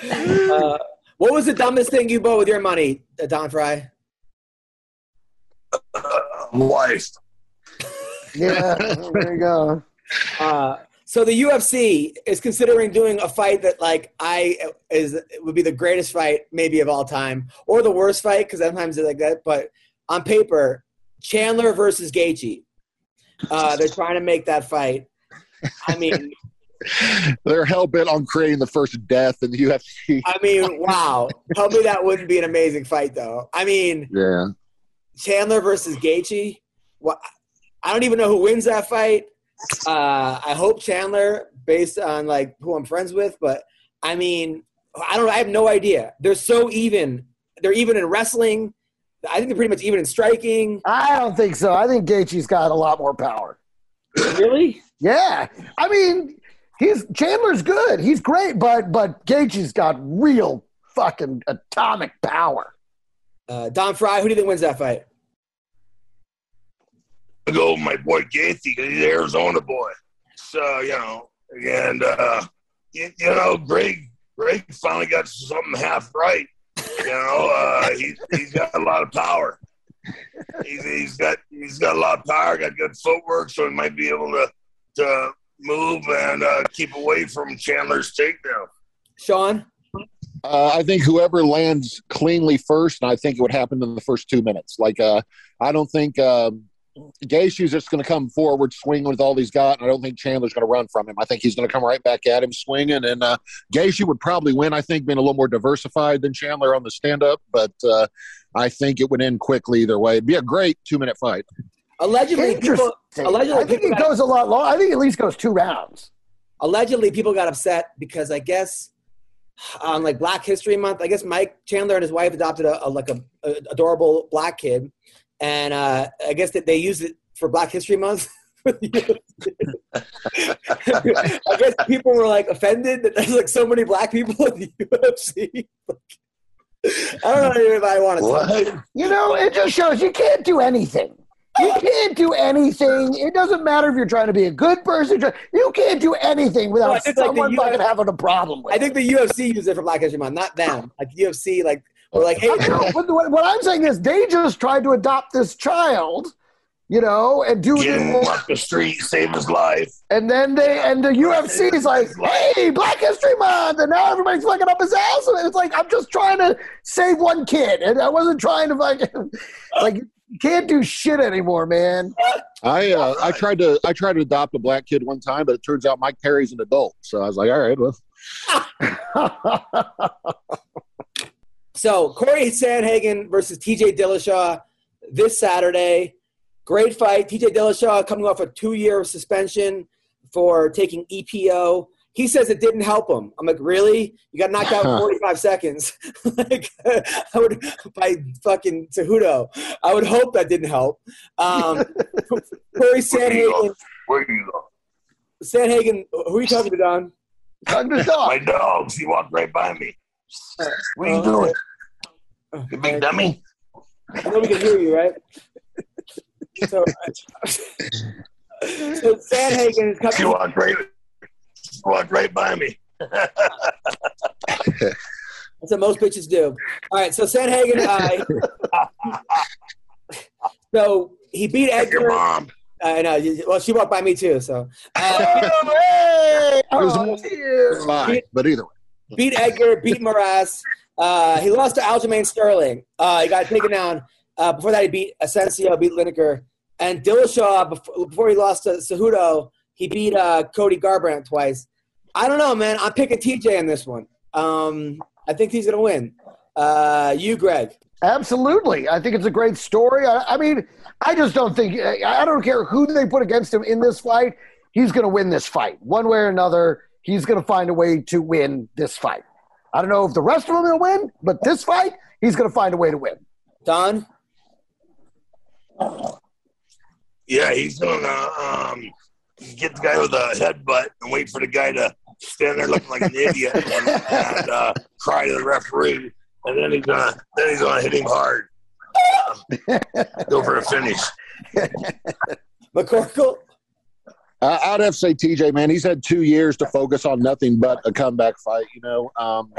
S3: Uh, what was the dumbest thing you bought with your money, uh, Don Frye?
S5: wife.
S4: yeah, there you go.
S3: Uh, so the UFC is considering doing a fight that, like, I is would be the greatest fight maybe of all time, or the worst fight because sometimes it's like that. But on paper, Chandler versus Gaethje. Uh, they're trying to make that fight. I mean,
S6: They're hell bent on creating the first death in the UFC.
S3: I mean, wow. Tell me that wouldn't be an amazing fight, though. I mean,
S6: Yeah.
S3: Chandler versus Gaethje. What? I don't even know who wins that fight. Uh, I hope Chandler, based on like who I'm friends with, but I mean, I don't. I have no idea. They're so even. They're even in wrestling. I think they're pretty much even in striking.
S4: I don't think so. I think Gaethje's got a lot more power.
S3: Really?
S4: Yeah, I mean, he's Chandler's good. He's great, but but Gaethje's got real fucking atomic power.
S3: Uh, Don Frye. Who do you think wins that fight?
S5: I go my boy Gaethje. 'cause He's an Arizona boy. So you know, and uh, you, you know, Greg. Greg finally got something half right. You know, uh, he, he's got a lot of power. He's, he's got he's got a lot of power. Got good footwork, so he might be able to to move and uh, keep away from Chandler's takedown.
S3: Sean.
S6: Uh, I think whoever lands cleanly first, and I think it would happen in the first two minutes. Like, uh, I don't think um, Gaethje's just going to come forward swinging with all he's got, and I don't think Chandler's going to run from him. I think he's going to come right back at him swinging, and uh, Gaethje would probably win. I think being a little more diversified than Chandler on the stand-up, but uh, I think it would end quickly either way. It'd be a great two-minute fight.
S3: Allegedly, people. Allegedly,
S4: I think
S3: people
S4: it
S3: got-
S4: goes a lot long. I think it at least goes two rounds.
S3: allegedly people got upset because I guess on like Black History Month, I guess Mike Chandler and his wife adopted a, a like a, a adorable black kid, and uh, I guess that they used it for Black History Month. for the UFC. I guess people were like offended that there's like so many black people in the UFC. I don't know if I want to.
S5: What?
S4: You know, it just shows you can't do anything. You can't do anything. It doesn't matter if you're trying to be a good person. You can't do anything
S3: No, I
S4: without
S3: think, like, the
S4: someone
S3: US
S4: fucking having a problem with
S3: I
S4: it.
S3: think the UFC used it for Black History Month, not them. Like UFC, like we're like, hey,
S4: No, what, what, what I'm saying is they just tried to adopt this child, you know, and do
S5: Get him
S4: it.
S5: off the street, save his life.
S4: And then they and the UFC is like, hey, Black History Month, and now everybody's fucking up his ass. And it's like I'm just trying to save one kid, and I wasn't trying to fucking like you can't do shit anymore, man.
S6: I uh, I tried to I tried to adopt a black kid one time, but it turns out Mike Perry's an adult. So I was like, all right, well,
S3: So Corey Sandhagen versus TJ Dillashaw this Saturday. Great fight. TJ Dillashaw coming off a two-year suspension for taking EPO. He says it didn't help him. I'm like, really? You got knocked out in 45 seconds. like, I would by fucking Cejudo. I would hope that didn't help. Um, Corey
S5: Where you
S3: Sandhagen.
S5: go? Where you go?
S3: Sandhagen. Who are you talking to, Don?
S4: Talking to
S5: My dogs. He walked right by me. What are you doing? You big dummy.
S3: I know we can hear you, right? So, so Sandhagen is
S5: She
S3: coming.
S5: walked right, walked right by me.
S3: That's what most bitches do. All right, so Sandhagen, uh, so he beat
S5: Your
S3: Edgar.
S5: mom.
S3: I know. Well, she walked by me too. So uh,
S4: hey,
S6: was
S4: oh,
S6: more-
S4: dear.
S6: fine. But either way,
S3: beat Edgar, beat Moraes. Uh, he lost to Aljamain Sterling. Uh, he got taken down. Uh, before that, he beat Assunção, beat Lineker. And Dillashaw, before, before he lost to Cejudo, he beat uh, Cody Garbrandt twice. I don't know, man. I'm picking TJ in this one. Um, I think he's going to win. Uh, you, Greg.
S4: Absolutely. I think it's a great story. I, I mean, I just don't think, I don't care who they put against him in this fight. He's going to win this fight. One way or another, he's going to find a way to win this fight. I don't know if the rest of them will win, but this fight, he's going to find a way to win.
S3: Don?
S5: Yeah, he's gonna um, get the guy with a headbutt and wait for the guy to stand there looking like an idiot and, and uh, cry to the referee, and then he's gonna then he's gonna hit him hard. Go for a finish.
S3: McCorkle?
S6: Uh, I'd have to say TJ, man, he's had two years to focus on nothing but a comeback fight. You know, um,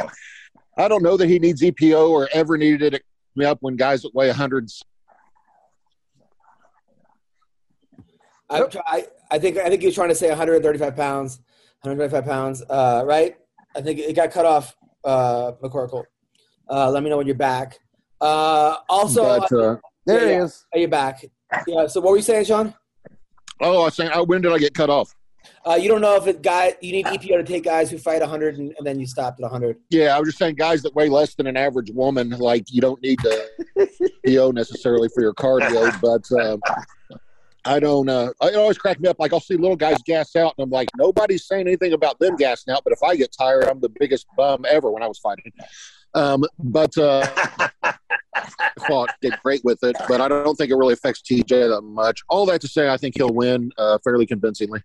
S6: I don't know that he needs EPO or ever needed it me up when guys that weigh 100
S3: I, I, I think I think he was trying to say 135 pounds, 135 pounds, uh, right? I think it got cut off, uh, McCorkle. Uh, let me know when you're back. Uh, also,
S6: but uh,
S4: There
S3: Yeah,
S4: he is.
S3: are you back? Yeah. So what were you saying, Sean?
S6: Oh, I was saying, when did I get cut off?
S3: Uh, you don't know if it guy you need EPO to take guys who fight 100 and, and then you stopped at 100.
S6: Yeah, I was just saying, guys that weigh less than an average woman, like you don't need to EPO necessarily for your cardio. But um, I don't. Uh, it always crack me up. Like I'll see little guys gas out, and I'm like, nobody's saying anything about them gassing out. But if I get tired, I'm the biggest bum ever when I was fighting. Um, but uh, fought did great with it. But I don't think it really affects TJ that much. All that to say, I think he'll win uh, fairly convincingly.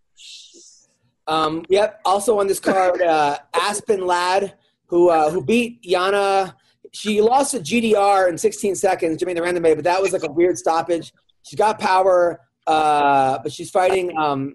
S3: Um, yep. Also on this card, uh, Aspen Ladd, who uh, who beat Yana. She lost to GDR in 16 seconds, Germaine de Randamie but that was like a weird stoppage. She's got power, uh, but she's fighting. Um,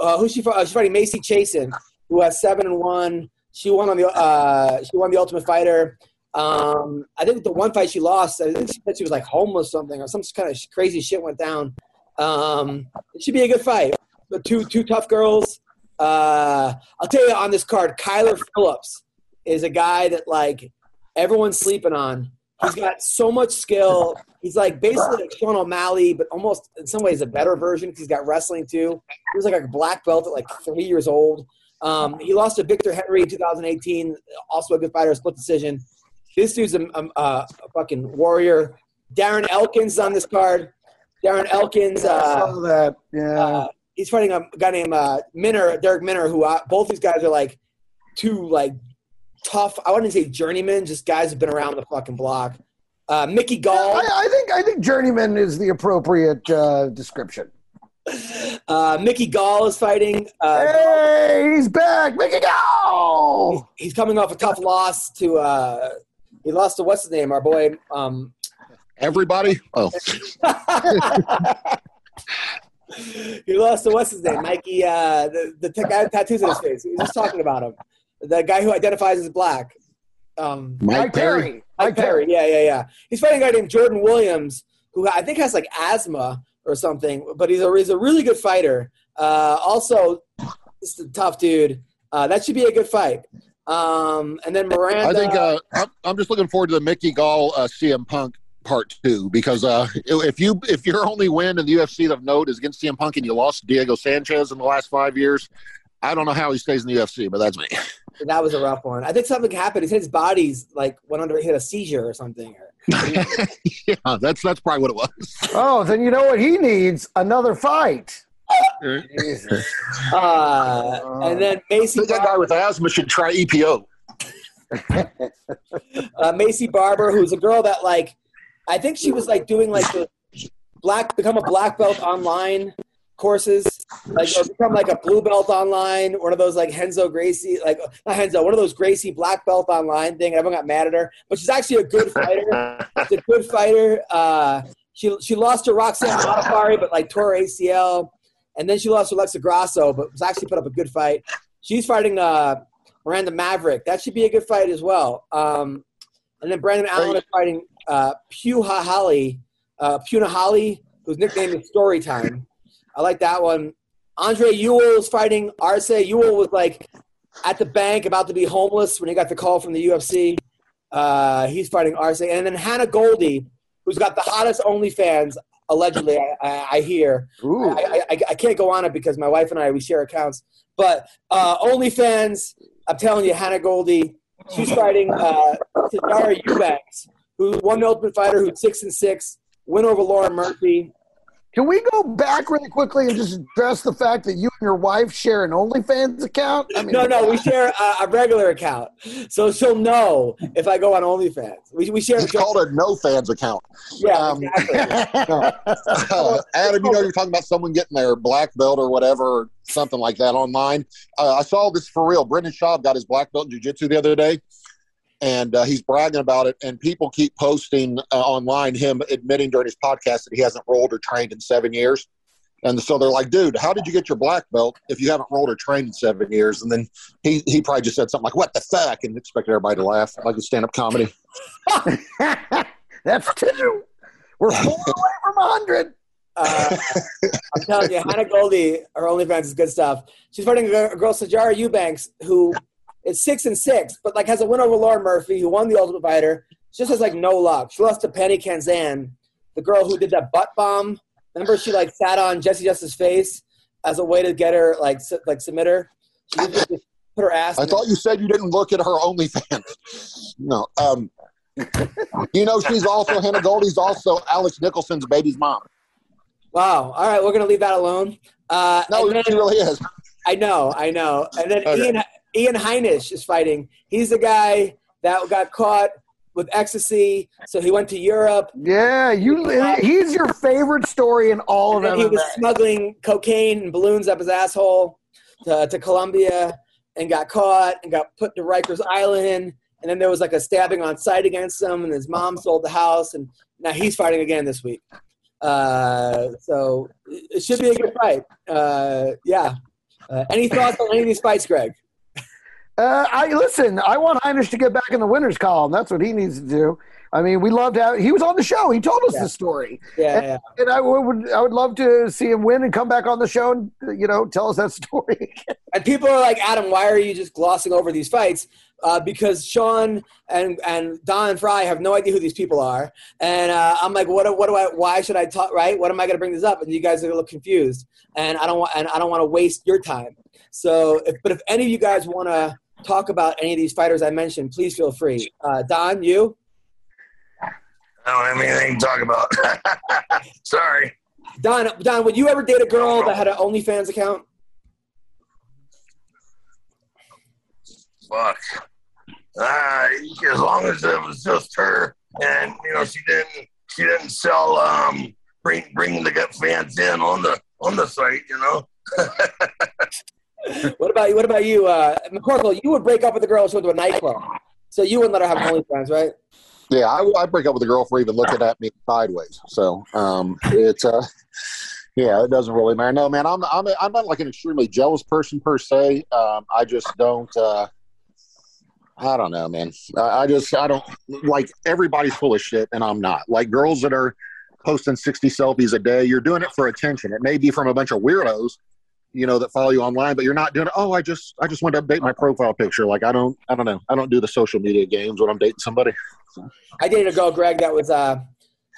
S3: uh, who's she? Uh, she's fighting Macy Chiasson, who has seven and one. She won on the. Uh, she won the Ultimate Fighter. Um, I think the one fight she lost, I think she said she was like homeless or something, or some kind of crazy shit went down. Um, it should be a good fight. The two two tough girls. Uh, I'll tell you on this card, Kyler Phillips is a guy that like everyone's sleeping on. He's got so much skill. He's like basically like Sean O'Malley, but almost in some ways a better version because he's got wrestling too. He was like a black belt at like three years old. Um, he lost to Victor Henry in 2018, also a good fighter, split decision. This dude's a, a, a fucking warrior. Darren Elkins is on this card. Darren Elkins.
S4: I
S3: Uh,
S4: saw that. Yeah.
S3: uh, he's fighting a guy named uh, Minner, Derek Minner, who uh, both these guys are like two like tough. I wouldn't say journeymen, just guys who've been around the fucking block. Uh, Mickey Gall.
S4: I, I think I think journeyman is the appropriate uh, description.
S3: Uh, Mickey Gall is fighting. Uh,
S4: Hey, he's back. Mickey Gall.
S3: he's coming off a tough loss to. Uh, he lost to what's his name? Our boy. Um,
S6: Everybody? Oh,
S3: he lost to what's his name? Mikey. Uh, the the t- guy with tattoos on his face. We were just talking about him. The guy who identifies as black. Um,
S6: Mike, Perry.
S3: Mike Perry. Yeah, yeah, yeah. He's fighting a guy named Jordan Williams, who I think has like asthma or something, but he's a he's a really good fighter. Uh, also, just a tough dude. Uh, that should be a good fight. Um, and then Miranda.
S6: I think uh, I'm, I'm just looking forward to the Mickey Gall uh, CM Punk part two because uh, if you if your only win in the UFC of note is against CM Punk and you lost Diego Sanchez in the last five years, I don't know how he stays in the UFC, but that's me.
S3: that was a rough one. I think something happened. He said his body's like went under, he had a seizure or something.
S6: yeah, that's that's probably what it was.
S4: Oh, then you know what he needs? Another fight.
S3: Uh, and then Macy.
S6: That guy with asthma should try EPO.
S3: uh, Maycee Barber, who's a girl that like, I think she was like doing like the black become a black belt online courses, like become like a blue belt online, one of those like Renzo Gracie, like not Renzo, one of those Gracie black belt online thing. Everyone got mad at her, but she's actually a good fighter. she's a good fighter. Uh, she she lost to Roxanne Modafferi, but like tore ACL, and then she lost to Alexa Grasso, but was actually put up a good fight. She's fighting uh, Miranda Maverick. That should be a good fight as well. Um, and then Brandon Allen is fighting uh, Puhahali, uh, Punahele, whose nickname is Storytime. I like that one. Andre Ewell is fighting Arce. Ewell was like at the bank about to be homeless when he got the call from the UFC. Uh, he's fighting Arce. And then Hannah Goldy, who's got the hottest OnlyFans, allegedly, I, I, I hear.
S4: Ooh.
S3: I, I, I can't go on it because my wife and I, we share accounts. But uh, OnlyFans, I'm telling you, Hannah Goldy, she's fighting uh, Eubanks, who won the Ultimate Fighter, who's six and six, win over Lauren Murphy.
S4: Can we go back really quickly and just address the fact that you and your wife share an OnlyFans account? I mean,
S3: No, no, we share a, a regular account, so she'll know if I go on OnlyFans. We, we share.
S6: It's called a no fans account.
S3: yeah,
S6: um,
S3: exactly.
S6: Uh, Adam, you know, you're talking about someone getting their black belt or whatever, something like that online. Uh, I saw this for real. Brendan Schaub got his black belt in jiu-jitsu the other day, and uh, he's bragging about it. And people keep posting uh, online him admitting during his podcast that he hasn't rolled or trained in seven years. And so they're like, dude, how did you get your black belt if you haven't rolled or trained in seven years? And then he, he probably just said something like, what the fuck? And expected everybody to laugh, like a stand up comedy.
S4: That's two. We're four away from a hundred.
S3: Uh, I'm telling you, Hannah Goldy, her OnlyFans is good stuff. She's fighting a girl, a girl Sijara Eubanks, who is six and six, but like has a win over Lauren Murphy, who won the Ultimate Fighter. She just has like no luck. She lost to Pannie Kianzad, the girl who did that butt bomb. Remember, she like sat on Jesse Justice's face as a way to get her like su- like submit her. She just just put her ass.
S6: I
S3: in
S6: thought you said you didn't look at her OnlyFans. No. Um, you know, she's also Hannah Goldy's also Alex Nicholson's baby's mom.
S3: Wow. All right, we're gonna leave that alone. Uh,
S6: No,
S3: then-
S6: she really is.
S3: I know, I know. And then
S6: Okay.
S3: Ian Ian Heinisch is fighting. He's the guy that got caught with ecstasy, so he went to Europe.
S4: Yeah, you. He's your favorite story in all of
S3: then he was smuggling cocaine and balloons up his asshole to, to Colombia and got caught and got put to Rikers Island. And then there was like a stabbing on site against him, and his mom sold the house, and now he's fighting again this week. Uh, so it it should be a good fight. Uh, yeah. Uh, any thoughts on any of these fights, Greg?
S4: Uh, I listen. I want Heinisch to get back in the winners column. That's what he needs to do. I mean, we loved how he was on the show. He told us
S3: Yeah.
S4: the story,
S3: Yeah, yeah.
S4: and I would, I would love to see him win and come back on the show and you know tell us that story.
S3: And people are like, Adam, why are you just glossing over these fights? Uh, because Sean and and Don and Frye have no idea who these people are, and uh, I'm like, what? do- What do I? Why should I talk? Right? What am I going to bring this up? And you guys are going to look confused, and I don't want and I don't want to waste your time. So, if, but if any of you guys want to talk about any of these fighters I mentioned, please feel free. Uh, Don, you,
S5: I don't have anything to talk about. Sorry.
S3: Don, Don, would you ever date a girl that had an OnlyFans account?
S5: Fuck. Uh, as long as it was just her, and you know, she didn't, she didn't sell um bring bring the fans in on the on the site. You know.
S3: What about you? What about you, uh, McCorkle? You would break up with a girl she went to a nightclub, so you wouldn't let her have OnlyFans, right?
S6: Yeah, I, I break up with a girl for even looking at me sideways. So um, it's uh, yeah, it doesn't really matter. No, man, I'm I'm I'm not like an extremely jealous person per se. Um, I just don't. Uh, I don't know, man. I, I just I don't like everybody's full of shit, and I'm not. Like girls that are posting 60 selfies a day, you're doing it for attention. It may be from a bunch of weirdos, you know, that follow you online, but you're not doing it. Oh, I just I just want to update my profile picture. Like I don't I don't know. I don't do the social media games when I'm dating somebody.
S3: I dated a girl, Greg, that was uh,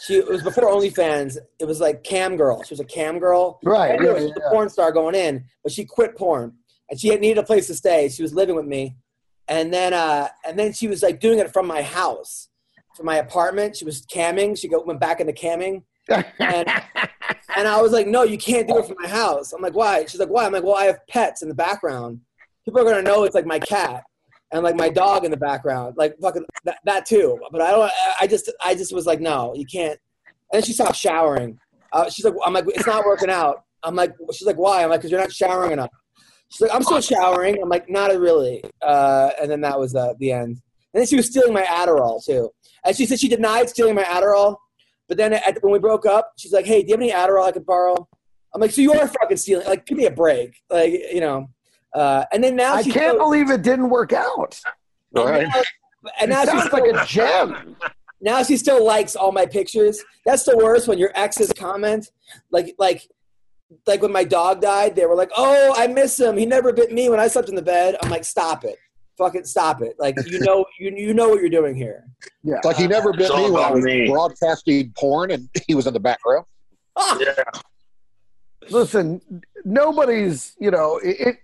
S3: she it was before OnlyFans. It was like cam girl. She was a cam girl.
S4: Right,
S3: I
S4: yeah,
S3: she was
S4: yeah.
S3: a porn star going in, but she quit porn and she had needed a place to stay. She was living with me, and then uh, and then she was like doing it from my house, from my apartment. She was camming. She go, went back into camming, and and I was like, no, you can't do it from my house. I'm like, why? She's like, why? I'm like, well, I have pets in the background. People are gonna know it's like my cat and like my dog in the background, like fucking that, that too. But I don't. I just I just was like, no, you can't. And she stopped showering. Uh, she's like, I'm like, it's not working out. I'm like, she's like, why? I'm like, because you're not showering enough. She's like, I'm still showering. I'm like, not really. Uh, and then that was uh, the end. And then she was stealing my Adderall too. And she said she denied stealing my Adderall. But then at, when we broke up, she's like, hey, do you have any Adderall I could borrow? I'm like, so you are fucking stealing. Like, give me a break. Like, you know. Uh, and then now
S4: I can't
S3: still-
S4: believe it didn't work out.
S6: All right.
S3: and now
S4: It
S3: she's
S4: like a gem.
S3: now she still likes all my pictures. That's the worst when your exes comment, like like like when my dog died, they were like, "Oh, I miss him. He never bit me when I slept in the bed." I'm like, "Stop it, fucking stop it!" Like you know you you know what you're doing here.
S4: Yeah.
S6: Like he never bit me when I was
S5: me.
S6: broadcasting porn and he was in the background.
S3: Ah,
S5: Yeah.
S4: Listen, nobody's, you know, it, it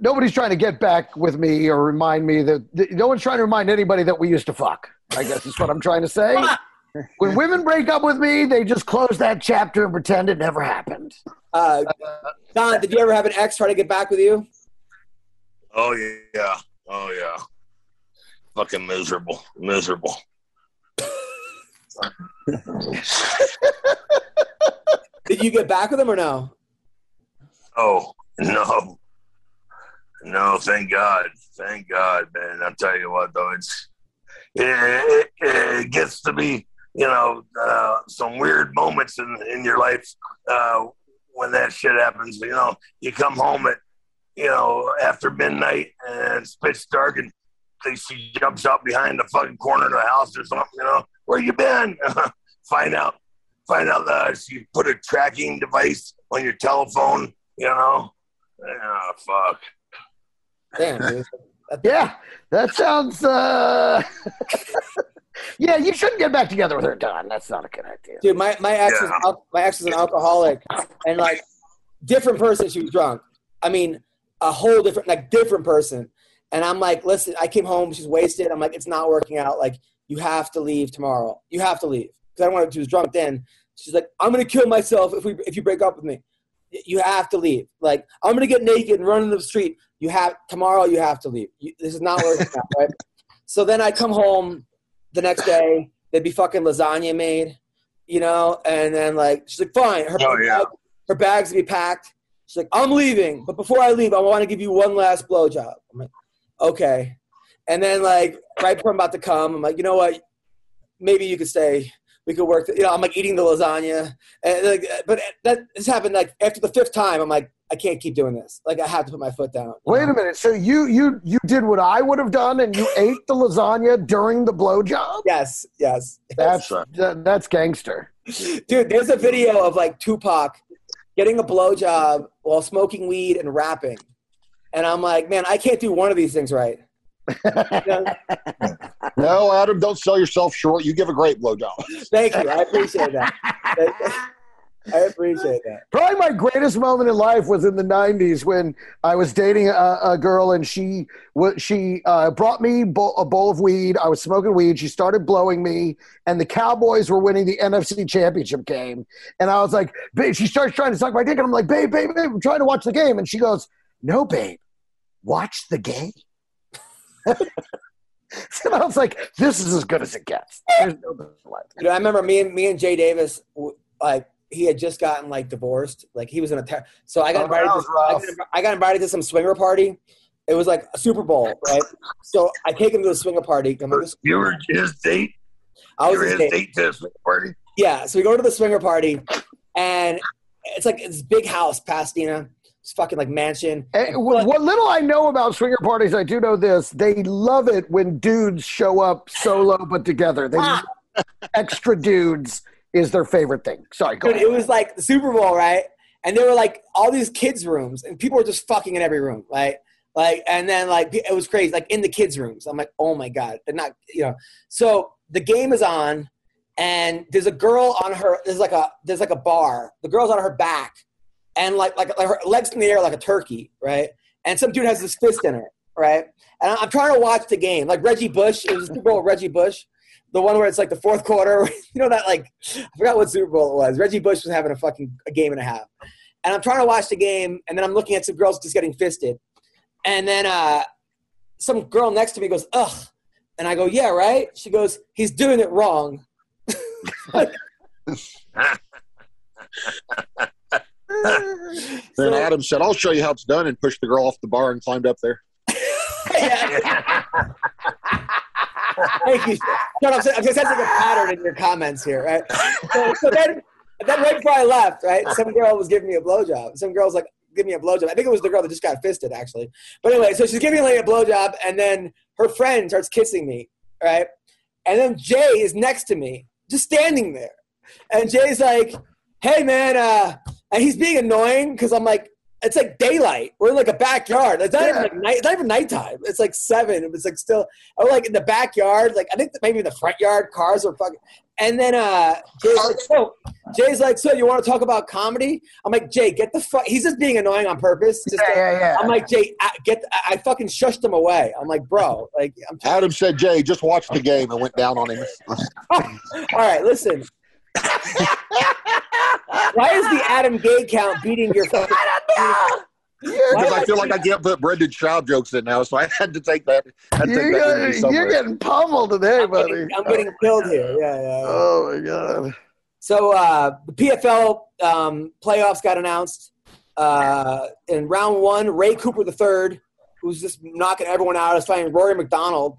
S4: nobody's trying to get back with me or remind me that, that- no one's trying to remind anybody that we used to fuck. I guess is what I'm trying to say. When women break up with me, they just close that chapter and pretend it never happened.
S3: uh, Don, did you ever have an ex try to get back with you?
S5: Oh yeah. Oh yeah. Fucking miserable. Miserable.
S3: Did you get back with him or no?
S5: Oh no. No, thank God. Thank God, man. I'll tell you what though, it's it, it, it gets to be, you know, uh, some weird moments in in your life uh, when that shit happens. You know, you come home at you know after midnight and it's pitch dark and they, she jumps out behind the fucking corner of the house or something. You know, where you been? find out, find out that she put a tracking device on your telephone. You know, oh fuck.
S3: Damn, dude.
S4: Yeah, that sounds. uh Yeah, you shouldn't get back together with her, Don. That's not a good idea.
S3: Dude, my, my ex
S5: Yeah.
S3: al- my ex was an alcoholic, and like different person. She was drunk. I mean, a whole different like different person. And I'm like, listen, I came home. She's wasted. I'm like, it's not working out. Like, you have to leave tomorrow. You have to leave because I don't want to. She was drunk then. She's like, I'm gonna kill myself if we if you break up with me. You have to leave. Like, I'm gonna get naked and run into the street. You have tomorrow. You have to leave. You, this is not working out, right? So then I come home the next day. There'd be fucking lasagna made, you know, and then like she's like, fine. Her,
S5: Oh, yeah.
S3: her bags to be packed. She's like, I'm leaving, but before I leave, I want to give you one last blowjob. I'm like, okay. And then like right before I'm about to come, I'm like, you know what? Maybe you could stay. We could work. You know, I'm like eating the lasagna, and like, uh, but that has happened like after the fifth time. I'm like, I can't keep doing this. Like, I have to put my foot down.
S4: Wait a minute. So you you you did what I would have done, and you ate the lasagna during the blowjob?
S3: Yes, yes.
S4: That's that, that's gangster.
S3: Dude, there's a video of like Tupac getting a blowjob while smoking weed and rapping. And I'm like, man, I can't do one of these things right.
S6: No, Adam, don't sell yourself short. You give a great blowjob.
S3: Thank you. I appreciate that. I appreciate that.
S4: Probably my greatest moment in life was in the '90s when I was dating a, a girl, and she she uh, brought me bo- a bowl of weed. I was smoking weed. She started blowing me, and the Cowboys were winning the NFC Championship game. And I was like, "Babe," she starts trying to suck my dick, and I'm like, "Babe, babe, babe, I'm trying to watch the game." And she goes, "No, babe, watch the game." and I was like, "This is as good as it gets." There's no better life.
S3: You know, I remember me and me and Jay Davis like he had just gotten like divorced. Like he was in a ter- so I got
S4: Oh,
S3: invited. To, I, got, I got invited to some swinger party. It was like a Super Bowl, right? so I take him to the swinger party. I'm like,
S5: You were his date.
S3: I
S5: You
S3: was
S5: were
S3: his
S5: his
S3: date.
S5: date to this party.
S3: Yeah, so we go to the swinger party, and it's like this big house, Pasadena. It's fucking like mansion.
S4: Eh, wh- what little I know about swinger parties, I do know this: they love it when dudes show up solo but together. They
S3: Ah.
S4: extra dudes is their favorite thing. Sorry, go
S3: Dude,
S4: ahead.
S3: it was like the Super Bowl, right? And there were like all these kids' rooms, and people were just fucking in every room, right? Like, and then like it was crazy, like in the kids' rooms. I'm like, oh my god, they're not, you know. So the game is on, and there's a girl on her. There's like a there's like a bar. The girl's on her back, and like like, like her legs in the air like a turkey, right? And some dude has his fist in her, right? And I'm trying to watch the game, like Reggie Bush. It was Super Bowl Reggie Bush, the one where it's like the fourth quarter. You know that like I forgot what Super Bowl it was. Reggie Bush was having a fucking a game and a half, and I'm trying to watch the game, and then I'm looking at some girls just getting fisted, and then uh, some girl next to me goes, "Ugh," and I go, "Yeah, right." She goes, "He's doing it wrong."
S6: Then
S3: So-
S6: Adam said, "I'll show you how it's done," and pushed the girl off the bar and climbed up there.
S3: Thank you. No, I'm saying- I'm just sensing a pattern in your comments here, right? So, so then, then right before I left, right, some girl was giving me a blowjob. Some girl's like, give me a blowjob. I think it was the girl that just got fisted, actually. But anyway, so she's giving me like a blowjob, and then her friend starts kissing me, right? And then Jay is next to me, just standing there. And Jay's like, hey, man, uh, and he's being annoying because I'm like, it's like daylight. We're in like a backyard. It's not even like night. It's not even nighttime. It's like seven. It was like still. I'm like in the backyard. Like I think maybe in the front yard. Cars are fucking. And then uh, Jay's like, so Jay's like, so you want to talk about comedy? I'm like, Jay, get the fuck. He's just being annoying on purpose. Just
S4: Yeah, yeah, yeah.
S3: I'm like, Jay, I- get. I I fucking shushed him away. I'm like, bro, like, I'm.
S6: Adam said, "Jay, just watch the game," and went down on him.
S3: All right, listen. Why is the Adam Gay count beating your fucking?
S6: Because I feel like I can't put Brendan Schaub jokes in now, so I had to take that. Had to
S4: You're,
S6: take that
S4: gonna- you're getting pummeled today,
S3: I'm
S4: buddy.
S3: getting, I'm getting killed here. Yeah, yeah. yeah.
S4: Oh my god.
S3: So uh, the PFL um, playoffs got announced. Uh, in round one, Ray Cooper III, who's just knocking everyone out, is fighting Rory MacDonald.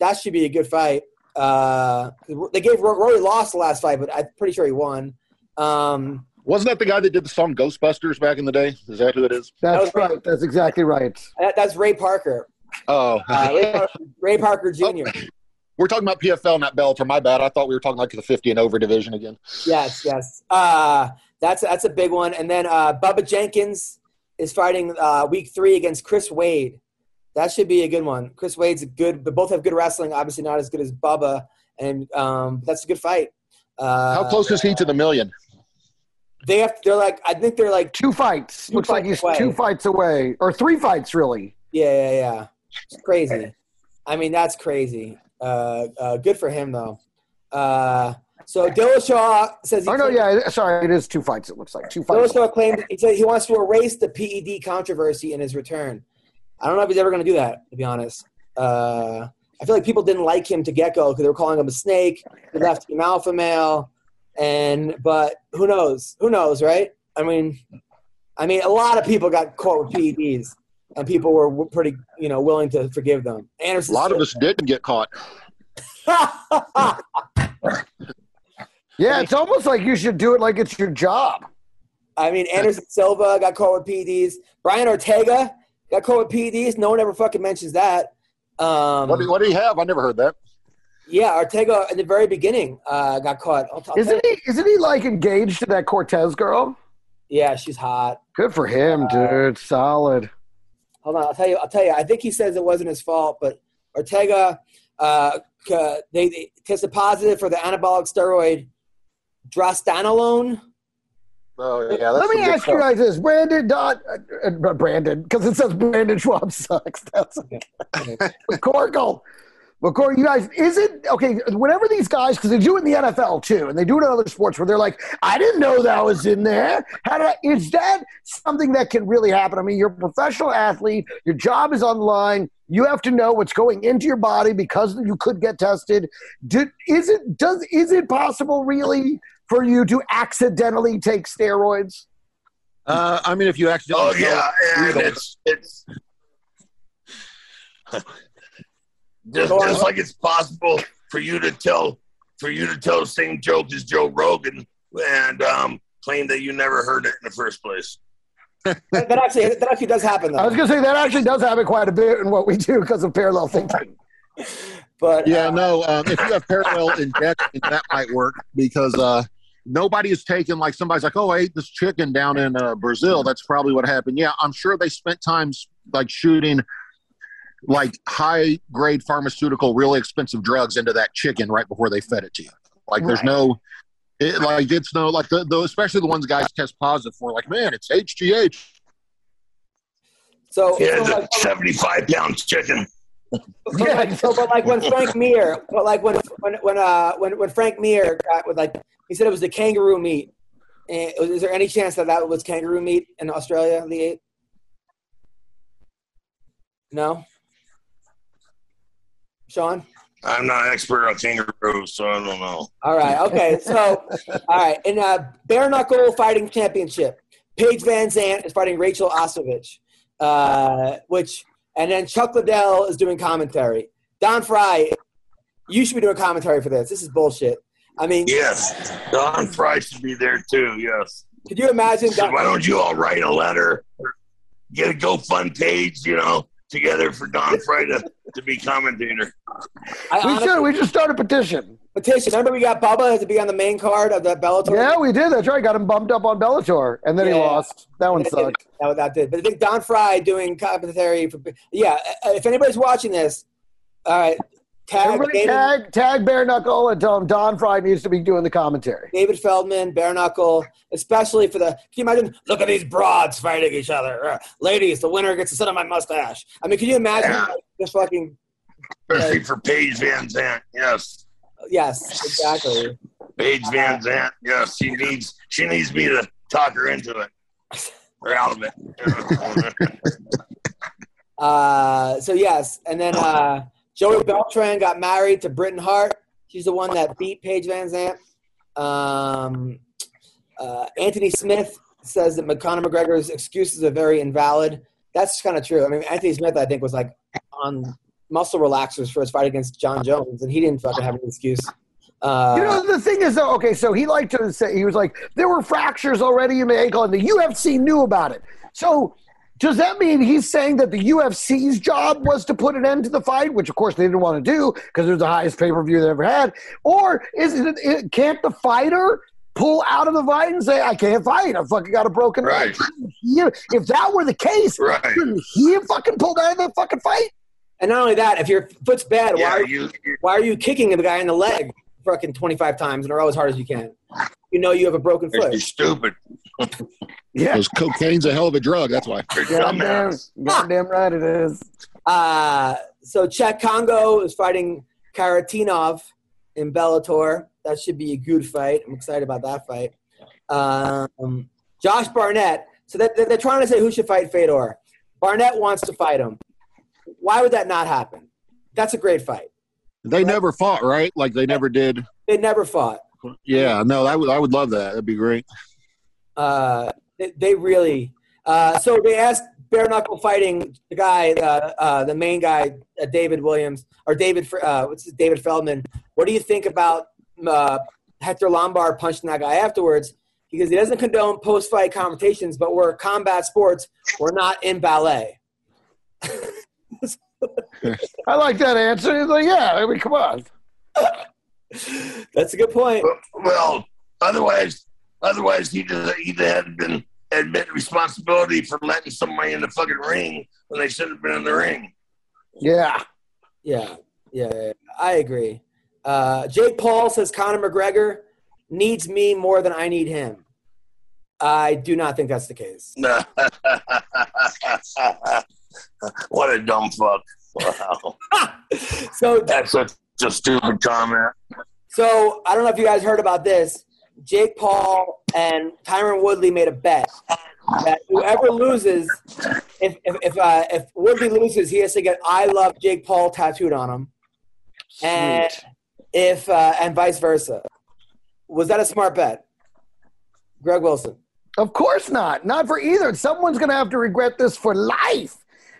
S3: That should be a good fight. Uh, they gave Rory lost the last fight, but I'm pretty sure he won. Um,
S6: Wasn't that the guy that did the song Ghostbusters back in the day? Is that who it is?
S4: That's
S3: was
S4: right. That's exactly right.
S3: that, that's Ray Parker.
S6: Oh,
S3: Uh, Ray, Parker Ray Parker Jr.
S6: we're talking about PFL, not Bellator. My bad. I thought we were talking like the 50 and over division again.
S3: Yes, yes. Uh, that's that's a big one. And then uh, Bubba Jenkins is fighting uh, week three against Chris Wade. That should be a good one. Chris Wade's a good, but both have good wrestling. Obviously, not as good as Bubba, and um, that's a good fight. Uh,
S6: How close is he to the million?
S3: They have. They're like. I think they're like.
S4: Two fights.
S3: Two
S4: Looks like he's
S3: away.
S4: two fights away, or three fights really.
S3: Yeah, yeah, yeah. It's crazy. I mean, that's crazy. Uh, uh, good for him though. Uh, so Dillashaw says.
S4: Oh no, yeah, sorry, it is two fights. It looks like two fights.
S3: Dillashaw claimed he said he wants to erase the PED controversy in his return. I don't know if he's ever going to do that. To be honest, uh, I feel like people didn't like him to get go because they were calling him a snake. He left him alpha male, and but who knows? Who knows, right? I mean, I mean, a lot of people got caught with PEDs, and people were pretty, you know, willing to forgive them.
S6: A lot of us didn't get caught.
S4: yeah, it's almost like you should do it like it's your job.
S3: I mean, Anderson Silva got caught with PEDs. Brian Ortega got caught with PEDs. No one ever fucking mentions that. Um,
S6: What, do- what do you have? I never heard that.
S3: Yeah, Ortega in the very beginning uh, got caught. I'll, I'll
S4: Isn't
S3: you-
S4: he? Isn't he like engaged to that Cortez girl?
S3: Yeah, she's hot.
S4: Good for him, dude. Solid.
S3: Hold on, I'll tell you. I'll tell you. I think he says it wasn't his fault, but Ortega, uh, they, they tested positive for the anabolic steroid drostanolone.
S6: Oh yeah. That's
S4: Let me
S6: some good
S4: ask you guys this: Brandon, Dot, uh, uh, Brandon, because it says Brandon Schwab sucks. That's McCorkle. McCorkle, you guys, is it okay? Whenever these guys, because they do it in the NFL too, and they do it in other sports, where they're like, "I didn't know that was in there." How did I, is that something that can really happen? I mean, you're a professional athlete. Your job is on the line. You have to know what's going into your body because you could get tested. Did, is it does is it possible really for you to accidentally take steroids?
S6: Uh, I mean, if you accidentally.
S5: Oh yeah, and it's it's just,
S3: Go on.
S5: just like it's possible for you to tell for you to tell the same joke as Joe Rogan and um, claim that you never heard it in the first place.
S3: That, that actually that actually does happen Though.
S4: I was going to say that actually does happen quite a bit in what we do because of parallel thinking.
S3: But
S6: Yeah,
S3: uh,
S6: no. Um, if you have parallel injection, that might work because uh, nobody is taking like somebody's like, "Oh, I ate this chicken down in uh, Brazil." That's probably what happened. Yeah, I'm sure they spent times like shooting like high grade pharmaceutical, really expensive drugs into that chicken right before they fed it to you. Like, there's no. It, like it's no like the, the especially the ones guys test positive for like man it's HGH
S3: so,
S5: Yeah,
S3: so
S5: it's
S3: like,
S5: seventy-five pound chicken.
S3: but like, so, but like when Frank Mir, but like when when when uh when when Frank Mir got with like he said it was the kangaroo meat. And is there any chance that that was kangaroo meat in Australia? The ate? No. Sean.
S5: I'm not an expert on kangaroos, so I don't know.
S3: All right. Okay. So, all right. In uh, bare knuckle fighting championship, Paige VanZant is fighting Rachel Ostovich, uh, which, and then Chuck Liddell is doing commentary. Don Frye, you should be doing commentary for this. This is bullshit. I mean,
S5: Yes, Don Frye should be there too. Yes.
S3: could you imagine? Don,
S5: why don't you all write a letter, get a GoFund page, you know, together for Don Frye to, to be commentator?
S3: I
S4: We
S3: honestly-
S4: should. We just start a petition.
S3: petition. Remember, we got Bubba to be on the main card of the Bellator.
S4: Yeah, we did. That's right. Got him bumped up on Bellator, and then he lost. That one sucked.
S3: That, that did. But I think Don Frye doing commentary for. Yeah, if anybody's watching this, all right, tag
S4: Everybody
S3: David,
S4: tag tag bare knuckle and tell him Don Frye needs to be doing the commentary.
S3: David Feldman, bare knuckle, especially for the. Can you imagine? Look at these broads fighting each other. Uh, ladies, the winner gets to sit on my mustache. I mean, can you imagine
S5: Yeah.
S3: this fucking?
S5: Especially for Paige VanZant. Yes.
S3: Yes, exactly.
S5: Paige Van Zant. Yes, she needs she needs me to talk her into it. Or out of it.
S3: Uh, so yes, and then uh, Joey Beltran got married to Britain Hart. She's the one that beat Paige VanZant. Um, uh, Anthony Smith says that McConnor McGregor's excuses are very invalid. That's kind of true. I mean, Anthony Smith, I think, was like on muscle relaxers for his fight against Jon Jones, and he didn't fucking have an excuse. Uh,
S4: You know, the thing is, though, okay, so he liked to say, he was like, there were fractures already in the ankle, and the UFC knew about it. So, does that mean he's saying that the UFC's job was to put an end to the fight, which of course they didn't want to do because it was the highest pay per view they ever had? Or is it, it, can't the fighter pull out of the fight and say, I can't fight, I fucking got a broken leg?
S5: Right.
S4: He- If that were the case,
S5: right.
S4: couldn't he fucking pulled out of the fucking fight?
S3: and not only that, if your foot's bad, why are
S5: you, you
S3: why are you kicking the guy in the leg fucking 25 times in a row as hard as you can? You know you have a broken foot.
S5: you're stupid.
S4: Yeah.
S6: because cocaine's a hell of a drug that's why
S5: You're
S4: Goddamn,
S5: dumbass.
S4: goddamn right it is.
S3: Uh, so Cheick Kongo is fighting Kharitonov in Bellator. That should be a good fight. I'm excited about that fight. Um, Josh Barnett. So they're, they're trying to say who should fight Fedor. Barnett wants to fight him. Why would that not happen? That's a great fight.
S6: they never fought right like they never did
S3: They never fought.
S6: yeah no I would I would love that that'd be great
S3: Uh, they, they really. Uh, so they asked bare knuckle fighting the guy, uh, uh, the main guy, uh, David Williams or David, uh, what's his, David Feldman. What do you think about uh, Hector Lombard punching that guy afterwards? Because he doesn't condone post-fight confrontations, but we're combat sports. We're not in ballet.
S4: I like that answer. He's like, yeah, I mean, come on.
S3: That's a good point.
S5: Well, otherwise, otherwise he just he had been admit responsibility for letting somebody in the fucking ring when they shouldn't have been in the ring.
S4: Yeah.
S3: Yeah, yeah, yeah, I agree. Uh, Jake Paul says Conor McGregor needs me more than I need him. I do not think that's the case.
S5: what a dumb fuck! Wow,
S3: So,
S5: that's such a stupid comment.
S3: so I don't know if you guys heard about this. Jake Paul and Tyron Woodley made a bet that whoever loses, if if if, uh, if Woodley loses, he has to get "I love Jake Paul" tattooed on him, and if uh, and vice versa. Was that a smart bet? Greg Wilson.
S4: Of course not. Not for either. Someone's going to have to regret this for life.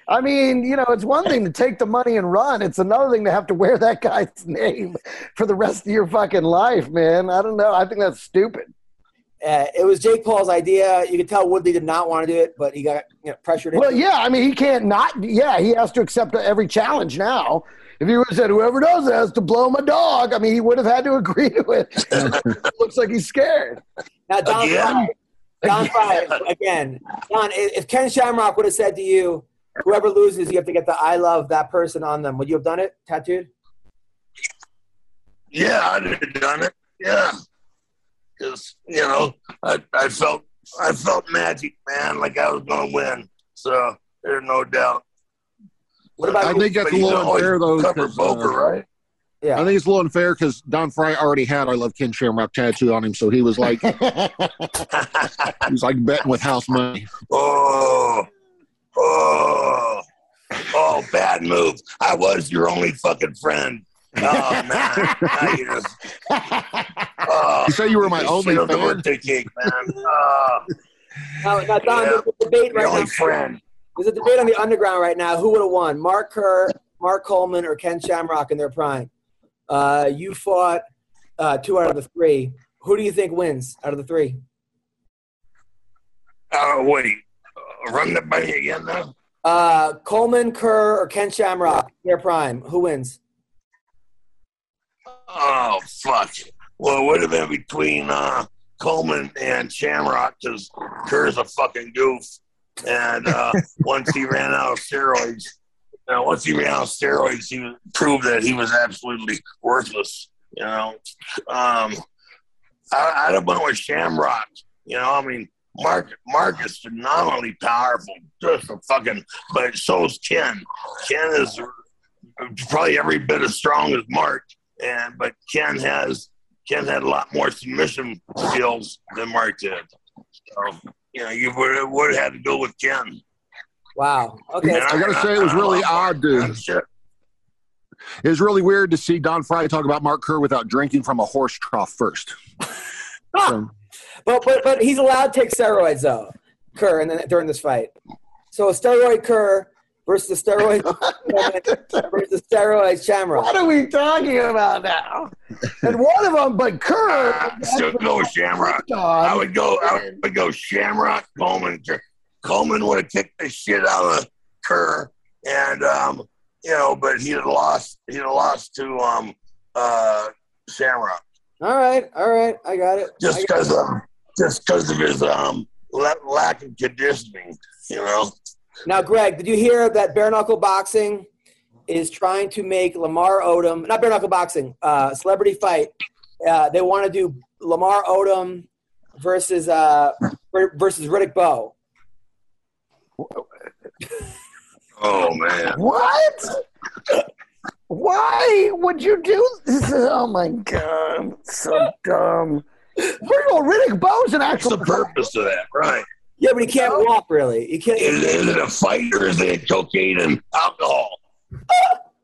S4: I mean, you know, it's one thing to take the money and run. It's another thing to have to wear that guy's name for the rest of your fucking life, man. I don't know. I think that's stupid.
S3: Uh, it was Jake Paul's idea. You could tell Woodley did not want to do it, but he got you know, pressured.
S4: Well,
S3: into
S4: yeah. I mean, he can't not. Yeah, he has to accept every challenge now. If he would have said, whoever does it has to blow my dog, I mean, he would have had to agree to it. Looks like he's scared.
S3: Now, Don
S5: Again?
S3: Frye, Don Frye, again. Don, if if Ken Shamrock would have said to you, whoever loses, you have to get the I love that person on them, would you have done it tattooed?
S5: Yeah, I'd have done it. Yeah, because you know, I, I felt I felt magic, man, like I was gonna win. So there's no doubt.
S3: What about
S6: I
S3: you?
S6: think that's a little unfair though.
S5: Cover
S6: 'cause,
S5: poker,
S6: uh,
S5: right?
S3: Yeah.
S6: I think it's a little unfair because Don Frye already had "I love Ken Shamrock" tattoo on him, so he was like, he was like betting with house money.
S5: Oh, oh, oh, bad move. I was your only fucking friend. Oh man, Now you just, oh,
S6: You say you were my
S5: you
S6: only
S5: sealed the
S6: fan?
S5: birthday man. Oh,
S3: Now, now Don,
S5: Yeah.
S3: there's a debate right
S5: only
S3: now.
S5: friend.
S3: There's a debate on the underground right now. Who would have won, Mark Kerr, Mark Coleman, or Ken Shamrock in their prime? Uh, you fought uh, two out of the three. Who do you think wins out of the three?
S5: Oh wait, uh, run the me again now.
S3: Uh, Coleman, Kerr, or Ken Shamrock, their prime. Who wins?
S5: Oh fuck. Well, it would have been between uh, Coleman and Shamrock because Kerr's a fucking goof. And uh, once he ran out of steroids, you know, once he ran out of steroids, he proved that he was absolutely worthless. You know, um, I, I'd have went with Shamrock. You know, I mean, Mark Mark is phenomenally powerful, just a fucking. But so's Ken. Ken is probably every bit as strong as Mark, and but Ken has Ken had a lot more submission skills than Mark did. So you know, you would would have had to go with Ken.
S3: Wow. Okay.
S5: And
S6: I gotta say, it was really odd to-
S5: love Shit.
S6: It was really weird to see Don Frye talk about Mark Kerr without drinking from a horse trough first. So,
S3: But but but he's allowed to take steroids though, Kerr, and then during this fight. So a steroid Kerr versus a steroid versus steroid Shamrock.
S4: What are we talking about now? And one of them, but Kerr.
S5: Uh, still go with Shamrock. I would go. I would go Shamrock Coleman. Coleman would have kicked the shit out of Kerr, and um, you know, but he'd have lost. He'd have lost to um, uh, Shamrock
S3: All right, all right, I got it.
S5: just because of just because of his um la- lack of conditioning. You know.
S3: Now, Greg, did you hear that bare knuckle boxing is trying to make Lamar Odom, not bare knuckle boxing, uh, celebrity fight? Uh, they want to do Lamar Odom versus uh, versus Riddick Bowe.
S5: Oh man.
S4: What? Why would you do this? Oh my god, so dumb. First of all, Riddick Bowe's an
S5: What's
S4: actual.
S5: the purpose of that? Right.
S3: Yeah, but he can't walk really. He can't.
S5: Is, is it a fight or is it cocaine and alcohol?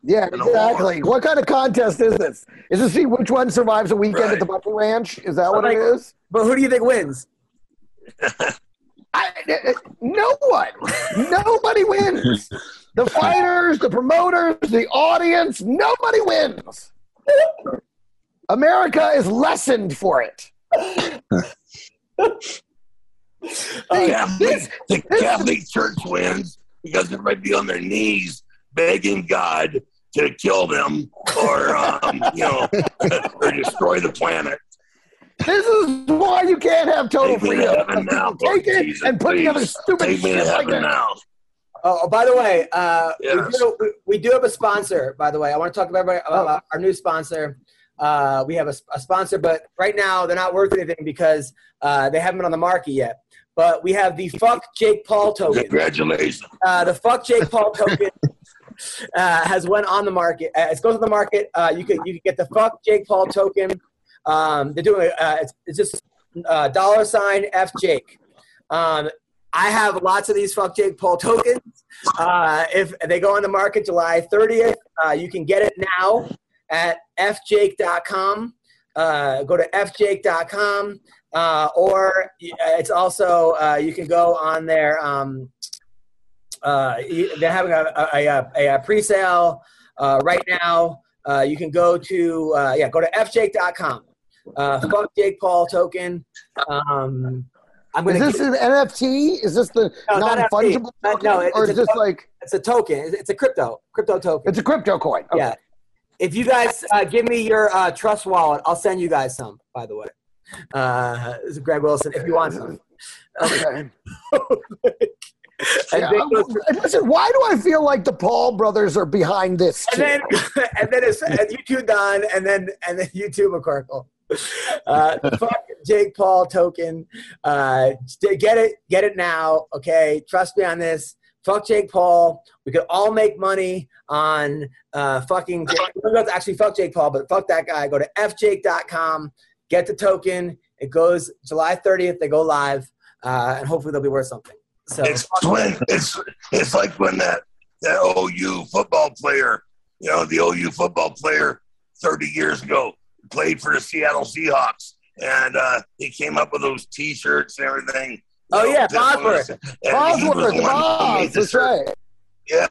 S4: Yeah,
S5: In
S4: exactly. What kind of contest is this? Is this see which one survives a weekend at the Buffalo Ranch? Is that what it
S3: Like-
S4: is?
S3: But who do you think wins?
S4: I, uh, no one. Nobody wins. The fighters, the promoters, the audience, nobody wins. America is lessened for it.
S5: The Catholic, the Catholic Church wins because everybody be on their knees begging God to kill them or, um, you know, or destroy the planet.
S4: This is why you can't have total
S5: Take me to
S4: freedom.
S5: heaven now,
S4: Take
S5: Lord
S4: it
S5: Jesus,
S4: and put
S5: please.
S4: together stupid
S5: Take me
S4: shit
S5: to
S4: like that.
S5: now.
S3: Oh, oh, by the way, uh,
S5: Yes.
S3: we, do, we, we do have a sponsor. By the way, I want to talk about everybody about our new sponsor. Uh, we have a, a sponsor, but right now they're not worth anything because uh, they haven't been on the market yet. But we have the fuck Jake Paul token.
S5: Congratulations.
S3: Uh, the fuck Jake Paul token uh, has went on the market. Uh, it's goes on the market. Uh, you can you can get the fuck Jake Paul token. Um, they're doing uh, it's, it's just uh, dollar sign F Jake. Um, I have lots of these fuck Jake Paul tokens. Uh, if they go on the market July 30th, uh, you can get it now at fjake.com. uh, go to fjake.com uh, or it's also uh, you can go on there. Um, uh, they're having a, a, a, a pre-sale uh, right now. Uh, you can go to uh, yeah, go to fjake.com. Uh, fuck Jake Paul token. Um, I'm
S4: Is this an NFT? Is this the
S3: No,
S4: non fungible
S3: NFT. Uh,
S4: token?
S3: no, it-
S4: or
S3: it's
S4: is this
S3: token.
S4: like
S3: it's a token. It's, it's a crypto crypto token.
S4: it's a crypto coin? Okay.
S3: Yeah. If you guys uh, give me your uh, trust wallet, I'll send you guys some. By the way, uh, this is Greg Wilson. If you want some.
S4: Okay.
S3: And
S4: Yeah, listen, why do I feel like the Paul brothers are behind this?
S3: and
S4: too?
S3: then, and then it's and you two done, and then and then you two McCorkle. Uh, fuck Jake Paul token. Uh, get it, get it now. Okay, trust me on this. Fuck Jake Paul. We could all make money on uh, fucking. Actually, fuck Jake Paul, but fuck that guy. Go to fjake.com. Get the token. It goes July 30th. They go live, uh, and hopefully they'll be worth something. So
S5: It's when it's it's like when that that OU football player, you know, the OU football player, thirty years ago played for the Seattle Seahawks, and uh, he came up with those T-shirts and everything. You
S3: Oh,
S5: know,
S3: yeah,
S5: just when
S3: Bosworth.
S5: it's- and he was
S4: Bosworth,
S5: the one who
S4: Boss,
S5: made the
S4: that's right.
S5: Yeah,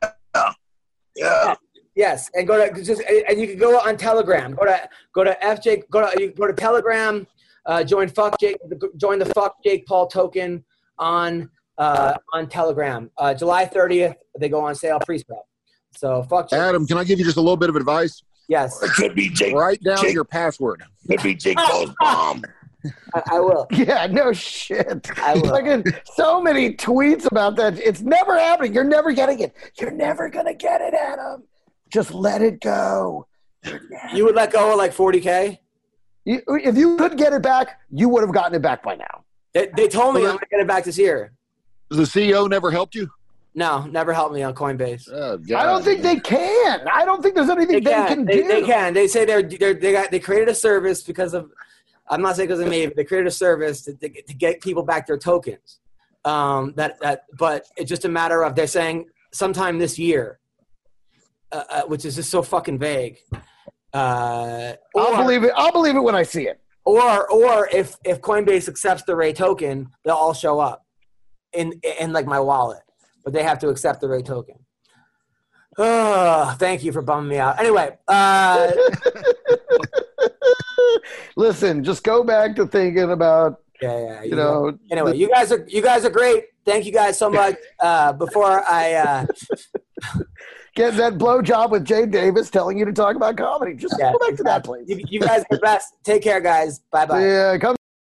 S5: yeah.
S3: Yes, and go to just and you can go on Telegram. Go to go to FJ. Go to you can go to Telegram. Uh, join fuck Jake. Join the fuck Jake Paul token on uh, on Telegram. Uh, July thirtieth, they go on sale pre-sale. So fuck Jake.
S6: Adam, can I give you just a little bit of advice?
S3: Yes,
S5: It could be Jake.
S6: Write down
S5: Jake-
S6: your password.
S5: Could be Jake Paul's mom.
S3: I, I will.
S4: Yeah, no shit.
S3: I will.
S4: Fucking so many tweets about that. It's never happening. You're never getting it. You're never gonna get it, Adam. Just let it go.
S3: You would let go of like forty k.
S4: You, if you could get it back, you would have gotten it back by now.
S3: They, they told me I'm gonna get it back this year.
S6: The CEO never helped you?
S3: No, never helped me on Coinbase.
S6: Oh,
S4: I don't think they can. I don't think there's anything
S3: They
S4: they,
S3: can.
S4: can
S3: They,
S4: do.
S3: they can. They say they're, they're they got they created a service because of. I'm not saying because of me, but they created a service to, to, to get people back their tokens. Um, that that, but it's just a matter of they're saying sometime this year, uh, uh, which is just so fucking vague. Uh,
S4: I'll
S3: or,
S4: believe it. I'll believe it when I see it.
S3: or or if if Coinbase accepts the Ray token, they'll all show up in in like my wallet, but they have to accept the Ray token. Oh, thank you for bumming me out. Anyway, uh,
S4: Listen, just go back to thinking about
S3: yeah, yeah,
S4: you know.
S3: Anyway, you guys are you guys are great. Thank you guys so much. Uh, before I uh,
S4: getting that blow job with Jay Davis telling you to talk about comedy. Just
S3: Yeah,
S4: go back to that, place.
S3: you, you guys are the best. Take care, guys. Bye bye.
S4: Yeah, come